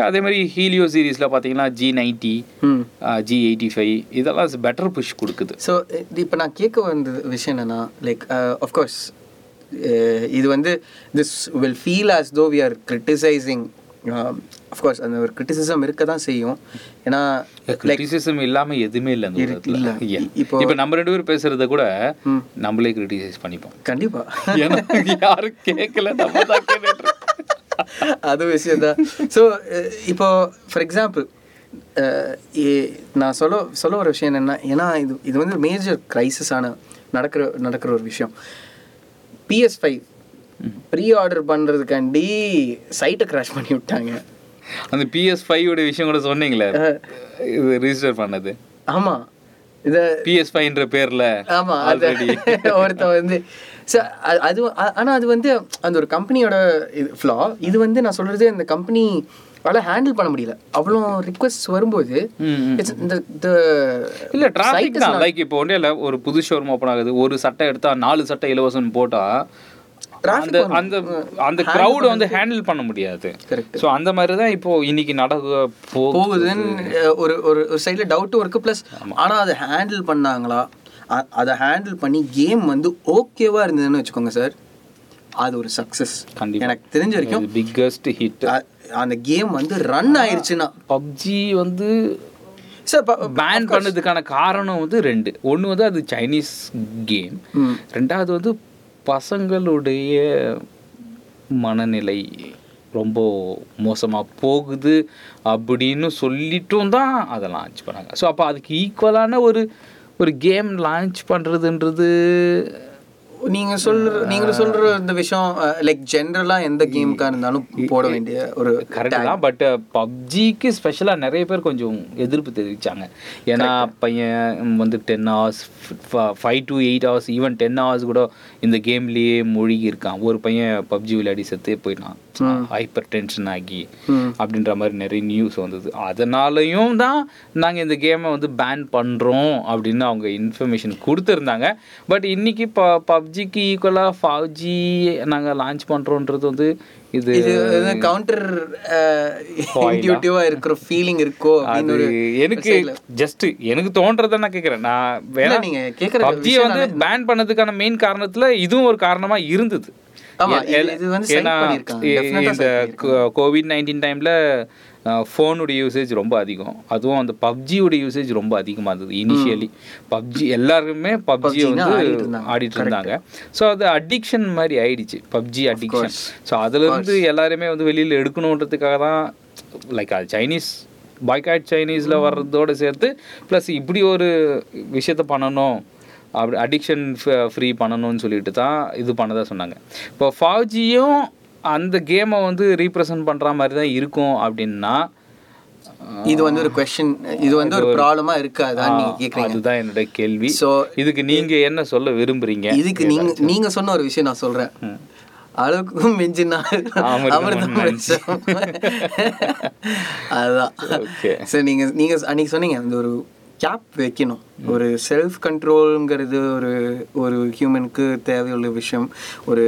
அதே மாதிரி ஹீலியோ சீரீஸில் பார்த்தீங்கன்னா G ninety G eighty five இதெல்லாம் பெட்டர் புஷ் கொடுக்குது. ஸோ இப்போ நான் கேட்க வந்த விஷயம் என்னன்னா லைக் ஆஃப்கோர்ஸ் இது வந்து this will feel as though we are criticising of course அந்த ஒரு கிரிட்டிசிசம் இருக்க தான் செய்யும். ஏன்னா கிரிட்டிசிசம் இல்லாம எதுவுமே இல்லை அந்த. இப்போ- இப்போ நம்ம ரெண்டு பேரும் பேசுறத கூட. நம்மளே கிரிட்டிசைஸ் பண்ணிப்போம். கண்டிப்பாக ஏன்னா யாரும் கேட்கல நம்ம தான். அது விஷயம்தான். ஸோ இப்போ ஃபார் எக்ஸாம்பிள் நான் சொல்ல சொல்ல ஒரு விஷயம் என்னென்னா ஏன்னா இது இது வந்து மேஜர் கிரைசிஸான நடக்கிற நடக்கிற ஒரு விஷயம். பிஎஸ் ஃபைவ் ப்ரீ ஆர்டர் பண்ணுறதுக்காண்டி சைட்டை கிராஷ் பண்ணி விட்டாங்க. அந்த பிஎஸ் ஃபைவ் உடைய விஷயம் கூட சொன்னீங்களே? இது ரிஜிஸ்டர் பண்ணது. ஆமாம் இதை பிஎஸ் ஃபைவ்ன்ற பேர்ல ஆமா அது ஒருத்தன் வந்து ச அது ஆ- ஆனா அது வந்து அந்த ஒரு கம்பெனியோட இது ஃப்ளா இது வந்து நான் சொல்றது இந்த கம்பெனி அவ்வளோ ஹேண்டில் பண்ண முடியல. அவ்வளோ ரிக்வெஸ்ட் வரும்போது it's இந்த இல்ல டிராஃபிக் தான். லைக் இப்போ ஒன்றே இல்லை ஒரு புது ஷோரூம் ஓப்பன் ஆகுது. ஒரு சட்டை எடுத்தா நாலு சட்டை இலவசம் போட்டா Traffic அந்த அந்த அந்த க்ரௌட் வந்து ஹேண்டில் பண்ண முடியாது. Correct. ஸோ அந்த மாதிரி தான் இப்போ இன்னைக்கு நடக்க போகுது. போகுதுன்னு ஒரு ஒரு ஒரு சைடில் டவுட்டும் இருக்கு ப்ளஸ் ஆனால் அதை ஹேண்டில் பண்ணாங்களா? அதை ஹேண்டில் பண்ணி கேம் வந்து ஓகேவா இருந்ததுன்னு வச்சுக்கோங்க சார் அது ஒரு சக்ஸஸ் கண்டிப்பா. எனக்கு தெரிஞ்ச வரைக்கும் பிக்கஸ்ட் ஹிட் அந்த கேம் வந்து ரன் ஆயிருச்சுன்னா. பப்ஜி வந்து சார் பேன் பண்ணதுக்கான காரணம் வந்து ரெண்டு. ஒன்று வந்து அது சைனீஸ் கேம். ரெண்டாவது வந்து பசங்களுடைய மனநிலை ரொம்ப மோசமாக போகுது அப்படின்னு சொல்லிட்டும் தான் அதை லான்ச் பண்ணாங்க. ஸோ அப்போ அதுக்கு ஈக்குவலான ஒரு ஒரு கேம் லான்ச் பண்ணுறதுன்றது நீங்க சொல்ற நீங்க சொல்ற இந்த விஷயம் லைக் ஜென்ரலா எந்த கேமுக்கா இருந்தாலும் போட வேண்டிய ஒரு கரெக்ட் தான் பட் பப்ஜிக்கு ஸ்பெஷலாக நிறைய பேர் கொஞ்சம் எதிர்ப்பு தெரிவிச்சாங்க. ஏன்னா பையன் வந்து ten hours five to eight hours even ten hours கூட இந்த கேம்லேயே மூழ்கி இருக்கான் ஒரு பையன் பப்ஜி விளையாடி செத்தே போயிட்டான் ஹைப்பர் டென்ஷன் ஆகி. அப்படின்ற மாதிரி நிறைய நியூஸ் வந்தது. அதனாலையும் தான் நாங்கள் இந்த கேமை வந்து பேன் பண்ணுறோம் அப்படின்னு அவங்க இன்ஃபர்மேஷன் கொடுத்துருந்தாங்க. பட் இன்னைக்கு ப பப்ஜிக்கு ஈக்குவலாக ஃபவ்ஜி நாங்கள் லான்ச் பண்ணுறோன்றது வந்து இது கவுண்டர் இன்டியூட்டிவா இருக்கிற ஃபீலிங் இருக்கோ அப்படின்னு அது எனக்கு ஜஸ்ட் எனக்கு தோன்றதை நான் கேட்குறேன் நான் வேணா நீங்க கேக்குற பப்ஜியை வந்து பேன் பண்ணதுக்கான மெயின் காரணத்துல இதுவும் ஒரு காரணமா இருந்தது. இந்த கோவிட் நைன்டீன் டைம்ல ஃபோனுடைய யூசேஜ் ரொம்ப அதிகம். அதுவும் அந்த பப்ஜியோட யூசேஜ் ரொம்ப அதிகமாக இருந்தது இனிஷியலி பப்ஜி எல்லாருமே னா வந்து ஆடிட்டு இருந்தாங்க. ஆடிட்டு இருந்தாங்க. ஸோ அது அடிக்ஷன் மாதிரி ஆயிடுச்சு பப்ஜி அடிக்ஷன் ஸோ அதுலேருந்து எல்லாருமே வந்து வெளியில் எடுக்கணுன்றதுக்காக தான் லைக் அது சைனீஸ் பாய்காட் சைனீஸில் வர்றதோட சேர்த்து ப்ளஸ் இப்படி ஒரு விஷயத்த பண்ணணும். அப்படி அடிக்ஷன் ஃப்ரீ பண்ணணும்னு சொல்லிட்டு தான் இது பண்ணதா சொன்னாங்க. இப்போ ஃபாவ்ஜியும் அந்த கேமை வந்து ரீப்ரசன்ட் பண்ணுற மாதிரி தான் இருக்கும் அப்படின்னா இது வந்து ஒரு கொஸ்டின் இது வந்து ஒரு ப்ராப்ளமா இருக்காதான்னு நீங்க கேக்குறீங்க. அதுதான் என்னோட கேள்வி. ஸோ இதுக்கு நீங்க என்ன சொல்ல விரும்புறீங்க? இதுக்கு நீங்க நீங்க சொன்ன ஒரு விஷயம் நான் சொல்றேன். அளவுக்கும் மிஞ்சினா அமிர்தமும் அமிர்தம். அதுதான். சரி நீங்க நீங்க அன்னைக்கு சொன்னீங்க அந்த ஒரு கேப் வைக்கணும். ஒரு செல்ஃப் கண்ட்ரோல்ங்கிறது ஒரு ஒரு ஹியூமனுக்கு தேவையுள்ள விஷயம். ஒரு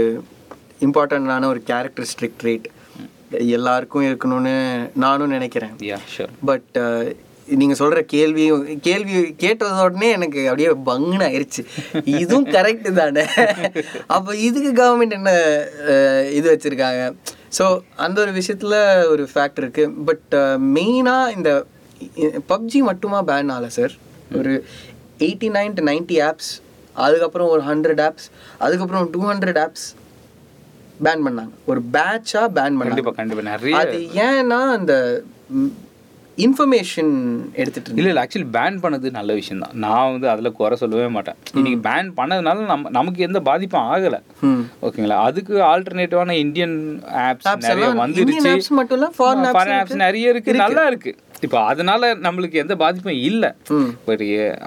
இம்பார்ட்டண்ட்டான ஒரு கேரக்டரிஸ்டிக் ட்ரேட் எல்லாருக்கும் இருக்கணும்னு நானும் நினைக்கிறேன். பட் நீங்க சொல்ற கேள்வி கேள்வி கேட்டத உடனே எனக்கு அப்படியே பங்குன்னு ஆயிருச்சு. இதுவும் கரெக்ட் தானே? அப்போ இதுக்கு கவர்மெண்ட் என்ன அஹ், இது வச்சிருக்காங்க? ஸோ அந்த ஒரு விஷயத்துல ஒரு ஃபேக்ட் இருக்கு. பட் மெயினாக இந்த பப்ஜி மட்டுமா பேன் ஆகல சார் ஒரு eighty nine to ninety apps அதுக்கப்புறம் ஒரு ஹண்ட்ரட் ஆப்ஸ் அதுக்கப்புறம் டூ ஹண்ட்ரட் ஆப்ஸ் பேன் பண்ணாங்க. ஒரு பேட்சா பேன் பண்ணாங்க. கண்டிப்பா கண்டிப்பா. நிறைய அது ஏன்னா அந்த இன்ஃபர்மேஷன் எடுத்துட்டு இல்ல இல்ல. ஆக்சுவலி பேன் பண்ணது நல்ல விஷயம் தான். நான் வந்து அதுல குறை சொல்லவே மாட்டேன். இன்னைக்கு பேன் பண்ணதுனால நம்ம நமக்கு எந்த பாதிப்பும் ஆகல. ஓகேங்களா அதுக்கு ஆல்டர்னேட்டிவான இந்தியன் ஆப்ஸ் நிறைய வந்துருச்சு. மட்டும் இல்ல, ஃபாரின் ஆப்ஸ் நிறைய இருக்கு. நல்லா இருக்கு. இப்போ அதனால நம்மளுக்கு எந்த பாதிப்பும் இல்லை. பட்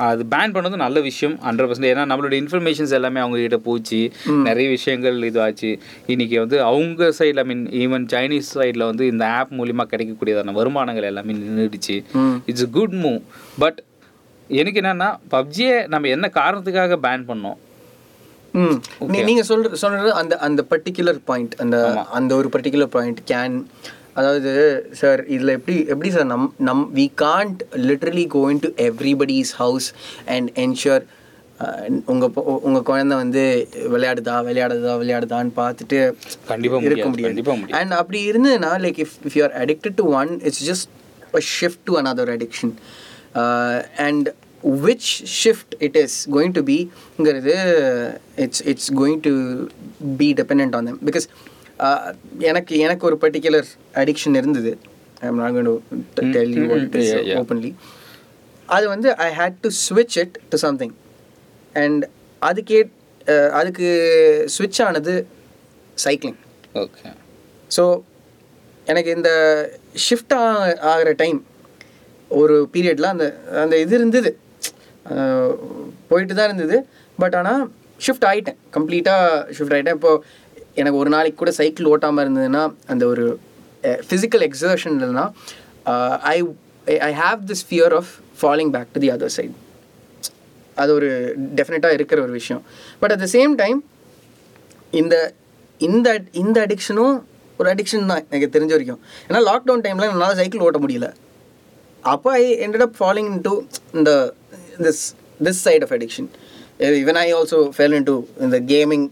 அது பேன் பண்ணது நல்ல விஷயம் ஹண்ட்ரட் பர்சன்ட் ஏன்னா நம்மளோட இன்ஃபர்மேஷன்ஸ் எல்லாமே அவங்க கிட்ட போச்சு நிறைய விஷயங்கள் இதுவாச்சு. இன்னைக்கு வந்து அவங்க சைடில் ஐ மீன் ஈவன் சைனீஸ் சைடில் வந்து இந்த ஆப் மூலிமா கிடைக்கக்கூடியதான வருமானங்கள் எல்லாமே நின்றுடுச்சு. It's a good move but எனக்கு என்னன்னா பப்ஜியை நம்ம என்ன காரணத்துக்காக பேன் பண்ணோம்? நீங்க சொல்ற சொல்றது அந்த அந்த பர்டிகுலர் பாயிண்ட் அந்த அந்த ஒரு பர்டிகுலர் பாயிண்ட் கேன் அதாவது சார் இதுல எப்படி எப்படி சார் நம் நம் we can't literally go into everybody's house and ensure உங்க பொ- உங்க குழந்தை வந்து விளையாடுதா விளையாடுதா விளையாடுதான்னு பார்த்துட்டு கண்டிப்பா இருக்க முடியாது அண்ட் அப்படி இருந்ததுன்னா like if if you are addicted to one it's just a shift to another addiction and which shift it is going to பிங்கிறது it's it's going to be depend on them because எனக்கு எனக்கு ஒரு particular addiction இருந்தது. I am not going to tell you. Openly அது வந்து I hate to ஸ்விட்ச் it to something and அதுக்கே அதுக்கு ஸ்விட்ச் ஆனது சைக்கிளிங் ஓகே ஸோ எனக்கு இந்த ஷிஃப்ட் ஆகிற டைம் ஒரு பீரியடில் அந்த அந்த இது இருந்தது. போயிட்டு தான் இருந்தது. பட் ஆனால் ஷிஃப்ட் ஆகிட்டேன் கம்ப்ளீட்டாக ஷிஃப்ட் ஆகிட்டேன் இப்போது எனக்கு ஒரு நாளைக்கு கூட சைக்கிள் ஓட்டாமல் இருந்ததுன்னா அந்த ஒரு ஃபிசிக்கல் எக்ஸர்ஷன் இல்லைன்னா I I have this fear of falling back to the other side அது ஒரு டெஃபினட்டாக இருக்கிற ஒரு விஷயம். But at the same time இந்த இந்த இந்த அடிக்ஷனும் ஒரு அடிக்ஷன் தான் எனக்கு தெரிஞ்ச வரைக்கும். ஏன்னா லாக்டவுன் டைமில் என்னால் சைக்கிள் ஓட்ட முடியல. அப்போ I ended up falling in into இந்த this this side of addiction even I also fell into இந்த கேமிங்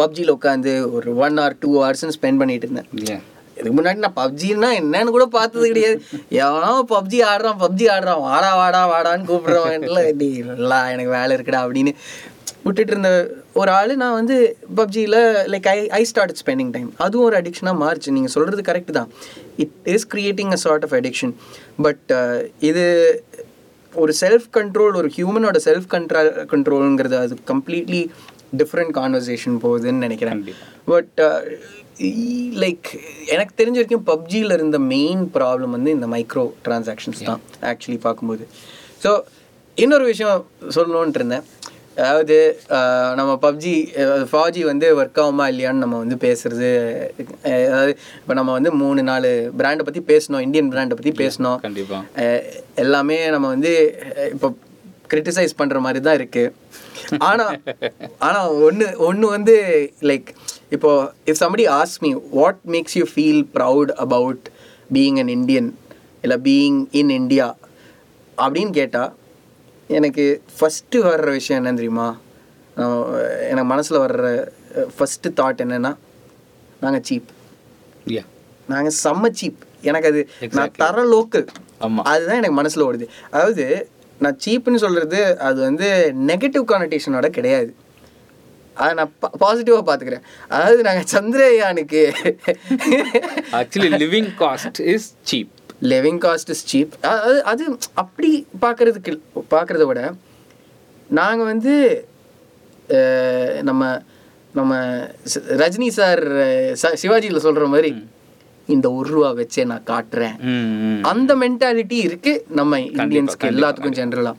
பப்ஜியில் உட்காந்து ஒரு ஒன் ஆர் டூ ஹவர்ஸ்னு ஸ்பெண்ட் பண்ணிட்டு இருந்தேன். இல்லையா இதுக்கு முன்னாடி நான் பப்ஜின்னா என்னன்னு கூட பார்த்தது கிடையாது. எவனோ பப்ஜி ஆடுறான் பப்ஜி ஆடுறான் வாடா வாடா வாடான்னு கூப்பிடுறவன்ல நீ நல்லா எனக்கு வேலை இருக்குடா அப்படின்னு விட்டுட்டு இருந்த ஒரு ஆள் நான் வந்து பப்ஜியில் like I I start spending time அதுவும் ஒரு அடிக்ஷனாக மாறுச்சு. நீங்கள் சொல்கிறது கரெக்ட் தான். It is creating a sort of addiction but இது ஒரு செல்ஃப் கண்ட்ரோல் ஒரு ஹியூமனோட செல்ஃப் கண்ட்ரோல் கண்ட்ரோலுங்கிறது அது கம்ப்ளீட்லி டிஃப்ரெண்ட் கான்வர்சேஷன் போகுதுன்னு நினைக்கிறேன். பட் லைக் எனக்கு தெரிஞ்ச வரைக்கும் பப்ஜியில் இருந்த மெயின் ப்ராப்ளம் வந்து இந்த மைக்ரோ டிரான்சாக்ஷன்ஸ் தான் ஆக்சுவலி பார்க்கும்போது. ஸோ இன்னொரு விஷயம் சொல்லணுன்ட்டு இருந்தேன். அதாவது நம்ம பப்ஜி ஃபாஜி வந்து ஒர்க் ஆகுமா இல்லையான்னு நம்ம வந்து பேசுறது அதாவது இப்போ நம்ம வந்து மூணு நாலு பிராண்டை பற்றி பேசணும் இந்தியன் பிராண்டை பற்றி பேசணும். கண்டிப்பா. அஹ், எல்லாமே நம்ம வந்து இப்போ கிரிட்டிசைஸ் பண்ணுற மாதிரி தான் இருக்கு. ஆனால் ஆனால் ஒன்று ஒன்று வந்து லைக் இப்போ if somebody asks me what makes you feel proud about being an Indian இல்லை பீயிங் இன் இந்தியா அப்படின்னு கேட்டால் எனக்கு ஃபஸ்ட்டு வர்ற விஷயம் என்ன தெரியுமா? எனக்கு மனசில் வர்ற ஃபஸ்ட்டு தாட் என்னென்னா நாங்கள் சீப் நாங்கள் செம்ம சீப் எனக்கு அது நான் தர லோக்கல் அதுதான் எனக்கு மனசில் ஓடுது. அதாவது நான் சீப்புன்னு சொல்கிறது அது வந்து நெகட்டிவ் கானடேஷனோட கிடையாது. அதை நான் பாசிட்டிவாக பார்த்துக்கிறேன் அதாவது நாங்கள் சந்திரயானுக்கு actually living cost is cheap living cost is cheap அது அது அப்படி பார்க்கறதுக்கு பார்க்குறத விட நாங்கள் வந்து நம்ம நம்ம ரஜினி சார் சிவாஜியில் சொல்கிற மாதிரி இந்த ஒரு ரூபா வச்சே நான் காட்டுறேன். அந்த மென்டாலிட்டி இருக்கு நம்ம இந்தியன்ஸ்க்கு எல்லாத்துக்கும் ஜென்ரலாக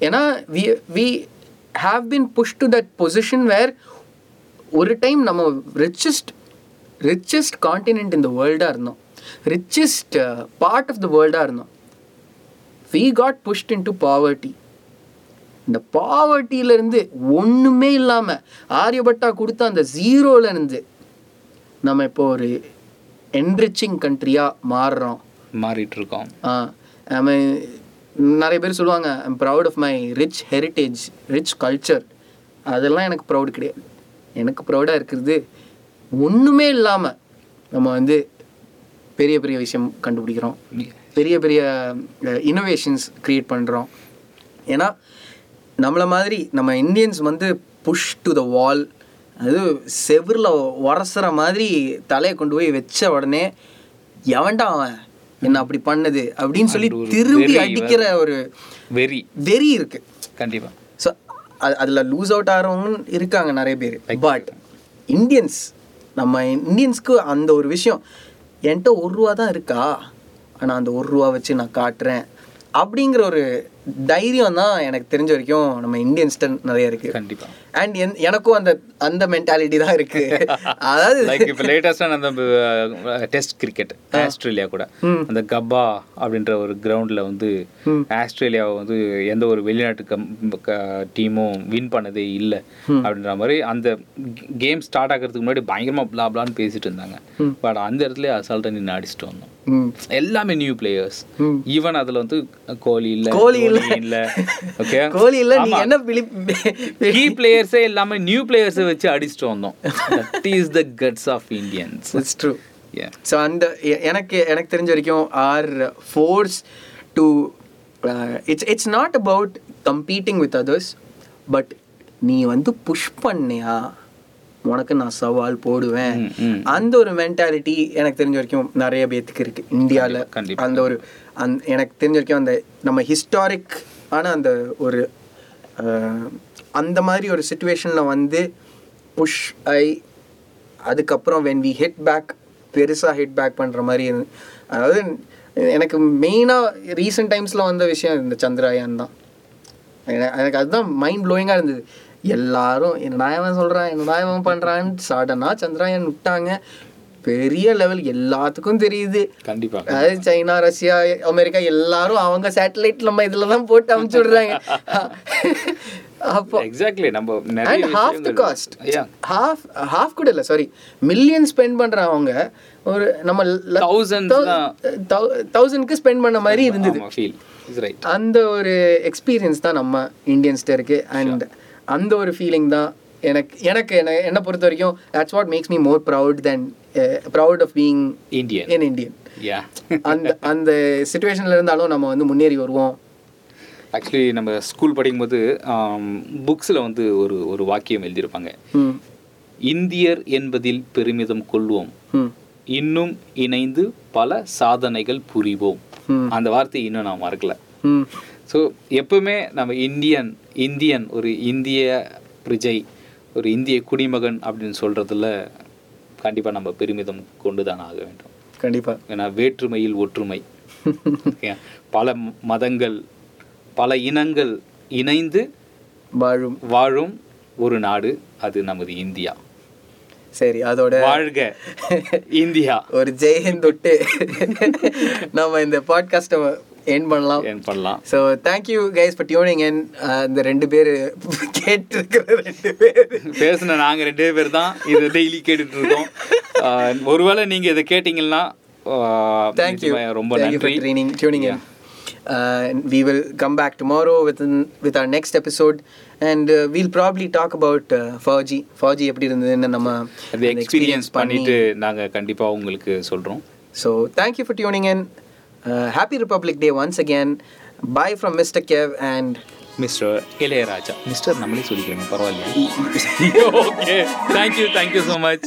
ஏன்னா we we have been push to that position where ஒரு டைம் நம்ம ரிச்சஸ்ட் ரிச்சஸ்ட் காண்டினென்ட் இந்த வேர்ல்டாக இருந்தோம். ரிச்சஸ்ட் பார்ட் ஆஃப் த வேர்ல்டாக இருந்தோம். We got pushed into poverty இந்த பாவர்ட்டியிலேருந்து ஒன்றுமே இல்லாமல் ஆரியபட்டா கொடுத்த அந்த ஜீரோல இருந்து நம்ம இப்போ ஒரு என்ரிச்சிங் கண்ட்ரியாக மாறுறோம். மாறிட்டு இருக்கோம் ஆ நம்ம நிறைய பேர் சொல்லுவாங்க I'm proud of my rich heritage rich culture அதெல்லாம் எனக்கு ப்ரௌட் கிடையாது. எனக்கு ப்ரௌடாக இருக்கிறது ஒன்றுமே இல்லாமல் நம்ம வந்து பெரிய பெரிய விஷயம் கண்டுபிடிக்கிறோம். பெரிய பெரிய இன்னோவேஷன்ஸ் க்ரியேட் பண்ணுறோம் ஏன்னா நம்மளை மாதிரி நம்ம இந்தியன்ஸ் வந்து புஷ் டு த வால் அது செவுரில் உரசுற மாதிரி தலையை கொண்டு போய் வச்ச உடனே எவன்டா அவன்? என்ன அப்படி பண்ணது? அப்படின்னு சொல்லி திரும்பி அடிக்கிற ஒரு வெரி வெறி இருக்கு. கண்டிப்பா. ஸோ அதில் லூஸ் அவுட் ஆகிறவங்க இருக்காங்க நிறைய பேர். பட் இந்தியன்ஸ் நம்ம இந்தியன்ஸ்க்கு அந்த ஒரு விஷயம் என்கிட்ட ஒரு ரூபா தான் இருக்கா? ஆனால் அந்த ஒரு ரூபா வச்சு நான் காட்டுறேன். அப்படிங்கிற ஒரு தைரியம் தான் எனக்கு தெரிஞ்ச வரைக்கும் நம்ம இந்தியன்ஸ்ட நிறைய இருக்கு. கண்டிப்பா. அண்ட் எனக்கும் அந்த அந்த மென்டாலிட்டி தான் இருக்கு. அதாவது லைக் இப்போ லேட்டஸ்டான அந்த டெஸ்ட் கிரிக்கெட் ஆஸ்திரேலியா கூட. அந்த கப்பா அப்படின்ற ஒரு கிரவுண்டில் வந்து ஆஸ்திரேலியாவை வந்து எந்த ஒரு வெளிநாட்டு டீமும் வின் பண்ணதே இல்லை அப்படின்ற மாதிரி அந்த கேம் ஸ்டார்ட் ஆகிறதுக்கு முன்னாடி பயங்கரமாக பிளா பிளான்னு பேசிட்டு இருந்தாங்க. பட் அந்த இடத்துல அசால்ட்டாக நின்று அடிச்சுட்டு வந்தோம். எல்லாமே நியூ பிளேயர்ஸ். ஈவன் அதுல வந்து கோலி இல்ல கோலி இல்ல. இல்ல. ஓகே கோலி இல்ல நீ என்ன கீ பிளேயர்ஸே எல்லாமே நியூ பிளேயர்ஸை வச்சு அடிச்சுட்டு வந்தோம். That is the guts of Indians it's true so அந்த எனக்கு எனக்கு தெரிஞ்ச வரைக்கும் are force to it's it's not about competing with others but நீ வந்து புஷ் பண்ணியா? உனக்கு நான் சவால் போடுவேன். அந்த ஒரு மென்டாலிட்டி எனக்கு தெரிஞ்ச வரைக்கும் நிறைய பேத்துக்கு இருக்கு இந்தியாவில். அந்த ஒரு அந் எனக்கு தெரிஞ்ச வரைக்கும் அந்த நம்ம ஹிஸ்டாரிக் ஆன அந்த ஒரு அந்த மாதிரி ஒரு சுச்சுவேஷனில் வந்து புஷ் ஐ அதுக்கப்புறம் வென் வி ஹிட் பேக் பெருசாக ஹிட் பேக் பண்ணுற மாதிரி அதாவது எனக்கு மெயினாக ரீசெண்ட் டைம்ஸில் வந்த விஷயம் இந்த சந்திராயன் தான் என- எனக்கு அதுதான் மைண்ட் ப்ளோயிங்காக இருந்தது எல்லாரும் என்னடா இவன் சொல்கிறான் என்னடா இவன் பண்ணுறான்னு சடனாக சந்திராயன் விட்டாங்க. பெரிய லெவல் எல்லாத்துக்கும் தெரியுது. கண்டிப்பா அதாவது சைனா ரஷ்யா அமெரிக்கா எல்லாரும் அவங்க சேட்டலைட் நம்ம இதில் தான் போட்டு அமுச்சு விடுறாங்க அப்போ எக்ஸாக்ட்லி நம்ம and half the cost. Half half கூட இல்லை சாரி மில்லியன் ஸ்பெண்ட் பண்ணுறவங்க ஒரு நம்ம தான். தௌசண்ட்க்கு ஸ்பெண்ட் பண்ண மாதிரி இருந்தது. அந்த ஒரு எக்ஸ்பீரியன்ஸ் தான் நம்ம இந்தியன்ஸ்ட இருக்கு அண்ட் அந்த ஒரு ஃபீலிங் தான் எனக்கு எனக்கு என்ன என்னை பொறுத்த வரைக்கும் that's what makes me more proud then proud of being Indian in Indian அந்த அந்த சுச்சுவேஷனில் இருந்தாலும் நம்ம வந்து முன்னேறி வருவோம். ஆக்சுவலி நம்ம ஸ்கூல் படிக்கும்போது புக்ஸில் வந்து ஒரு ஒரு வாக்கியம் எழுதியிருப்பாங்க. இந்தியர் என்பதில் பெருமிதம் கொள்வோம். இன்னும் இணைந்து பல சாதனைகள் புரிவோம். அந்த வார்த்தையை இன்னும் நான் மறக்கல. ஸோ எப்பவுமே நம்ம இந்தியன் இந்தியன் ஒரு இந்திய பிரஜை ஒரு இந்திய குடிமகன் அப்படின்னு சொல்றதுல கண்டிப்பாக நம்ம பெருமிதம் கொண்டு தான் ஆக வேண்டும். கண்டிப்பாக ஏன்னா வேற்றுமையில் ஒற்றுமை. பல மதங்கள் பல இனங்கள் இணைந்து வாழும். வாழும் ஒரு நாடு அது நமது இந்தியா. சரி அதோட வாழ்க இந்தியா. ஒரு ஜெயஹிந்த் விட்டு நம்ம இந்த பாட்காஸ்ட்டை என் பண்ணலாம். ஏன் பண்ணலாம். So thank you guys for tuning and இந்த ரெண்டு பேர் கேட்டிருக்கிற ரெண்டு பேர். பேசின நாங்கள் ரெண்டே பேர் தான் இது டெய்லி கேட்டுட்டு இருக்கோம் ஆஹ் ஒருவேளை நீங்கள் இதை கேட்டிங்கன்னா தேங்க்யூ நிச்சயமா ரொம்ப Thank you for நன்றி. training, tuning in. Uh, and we will come back tomorrow with with our next episode, and uh, we'll probably talk about uh, 4G. 4G எப்படி இருந்ததுன்னு நம்ம எக்ஸ்பீரியன்ஸ் பண்ணிட்டு நாங்கள் கண்டிப்பாக உங்களுக்கு சொல்கிறோம் So thank you for tuning in. Uh, happy Republic Day once again. Bye from Mr. Kev and mister Ilaiyaraaja mister நம்மளே சொல்லிக்கிறோம் பரவாயில்லையா okay thank you thank you so much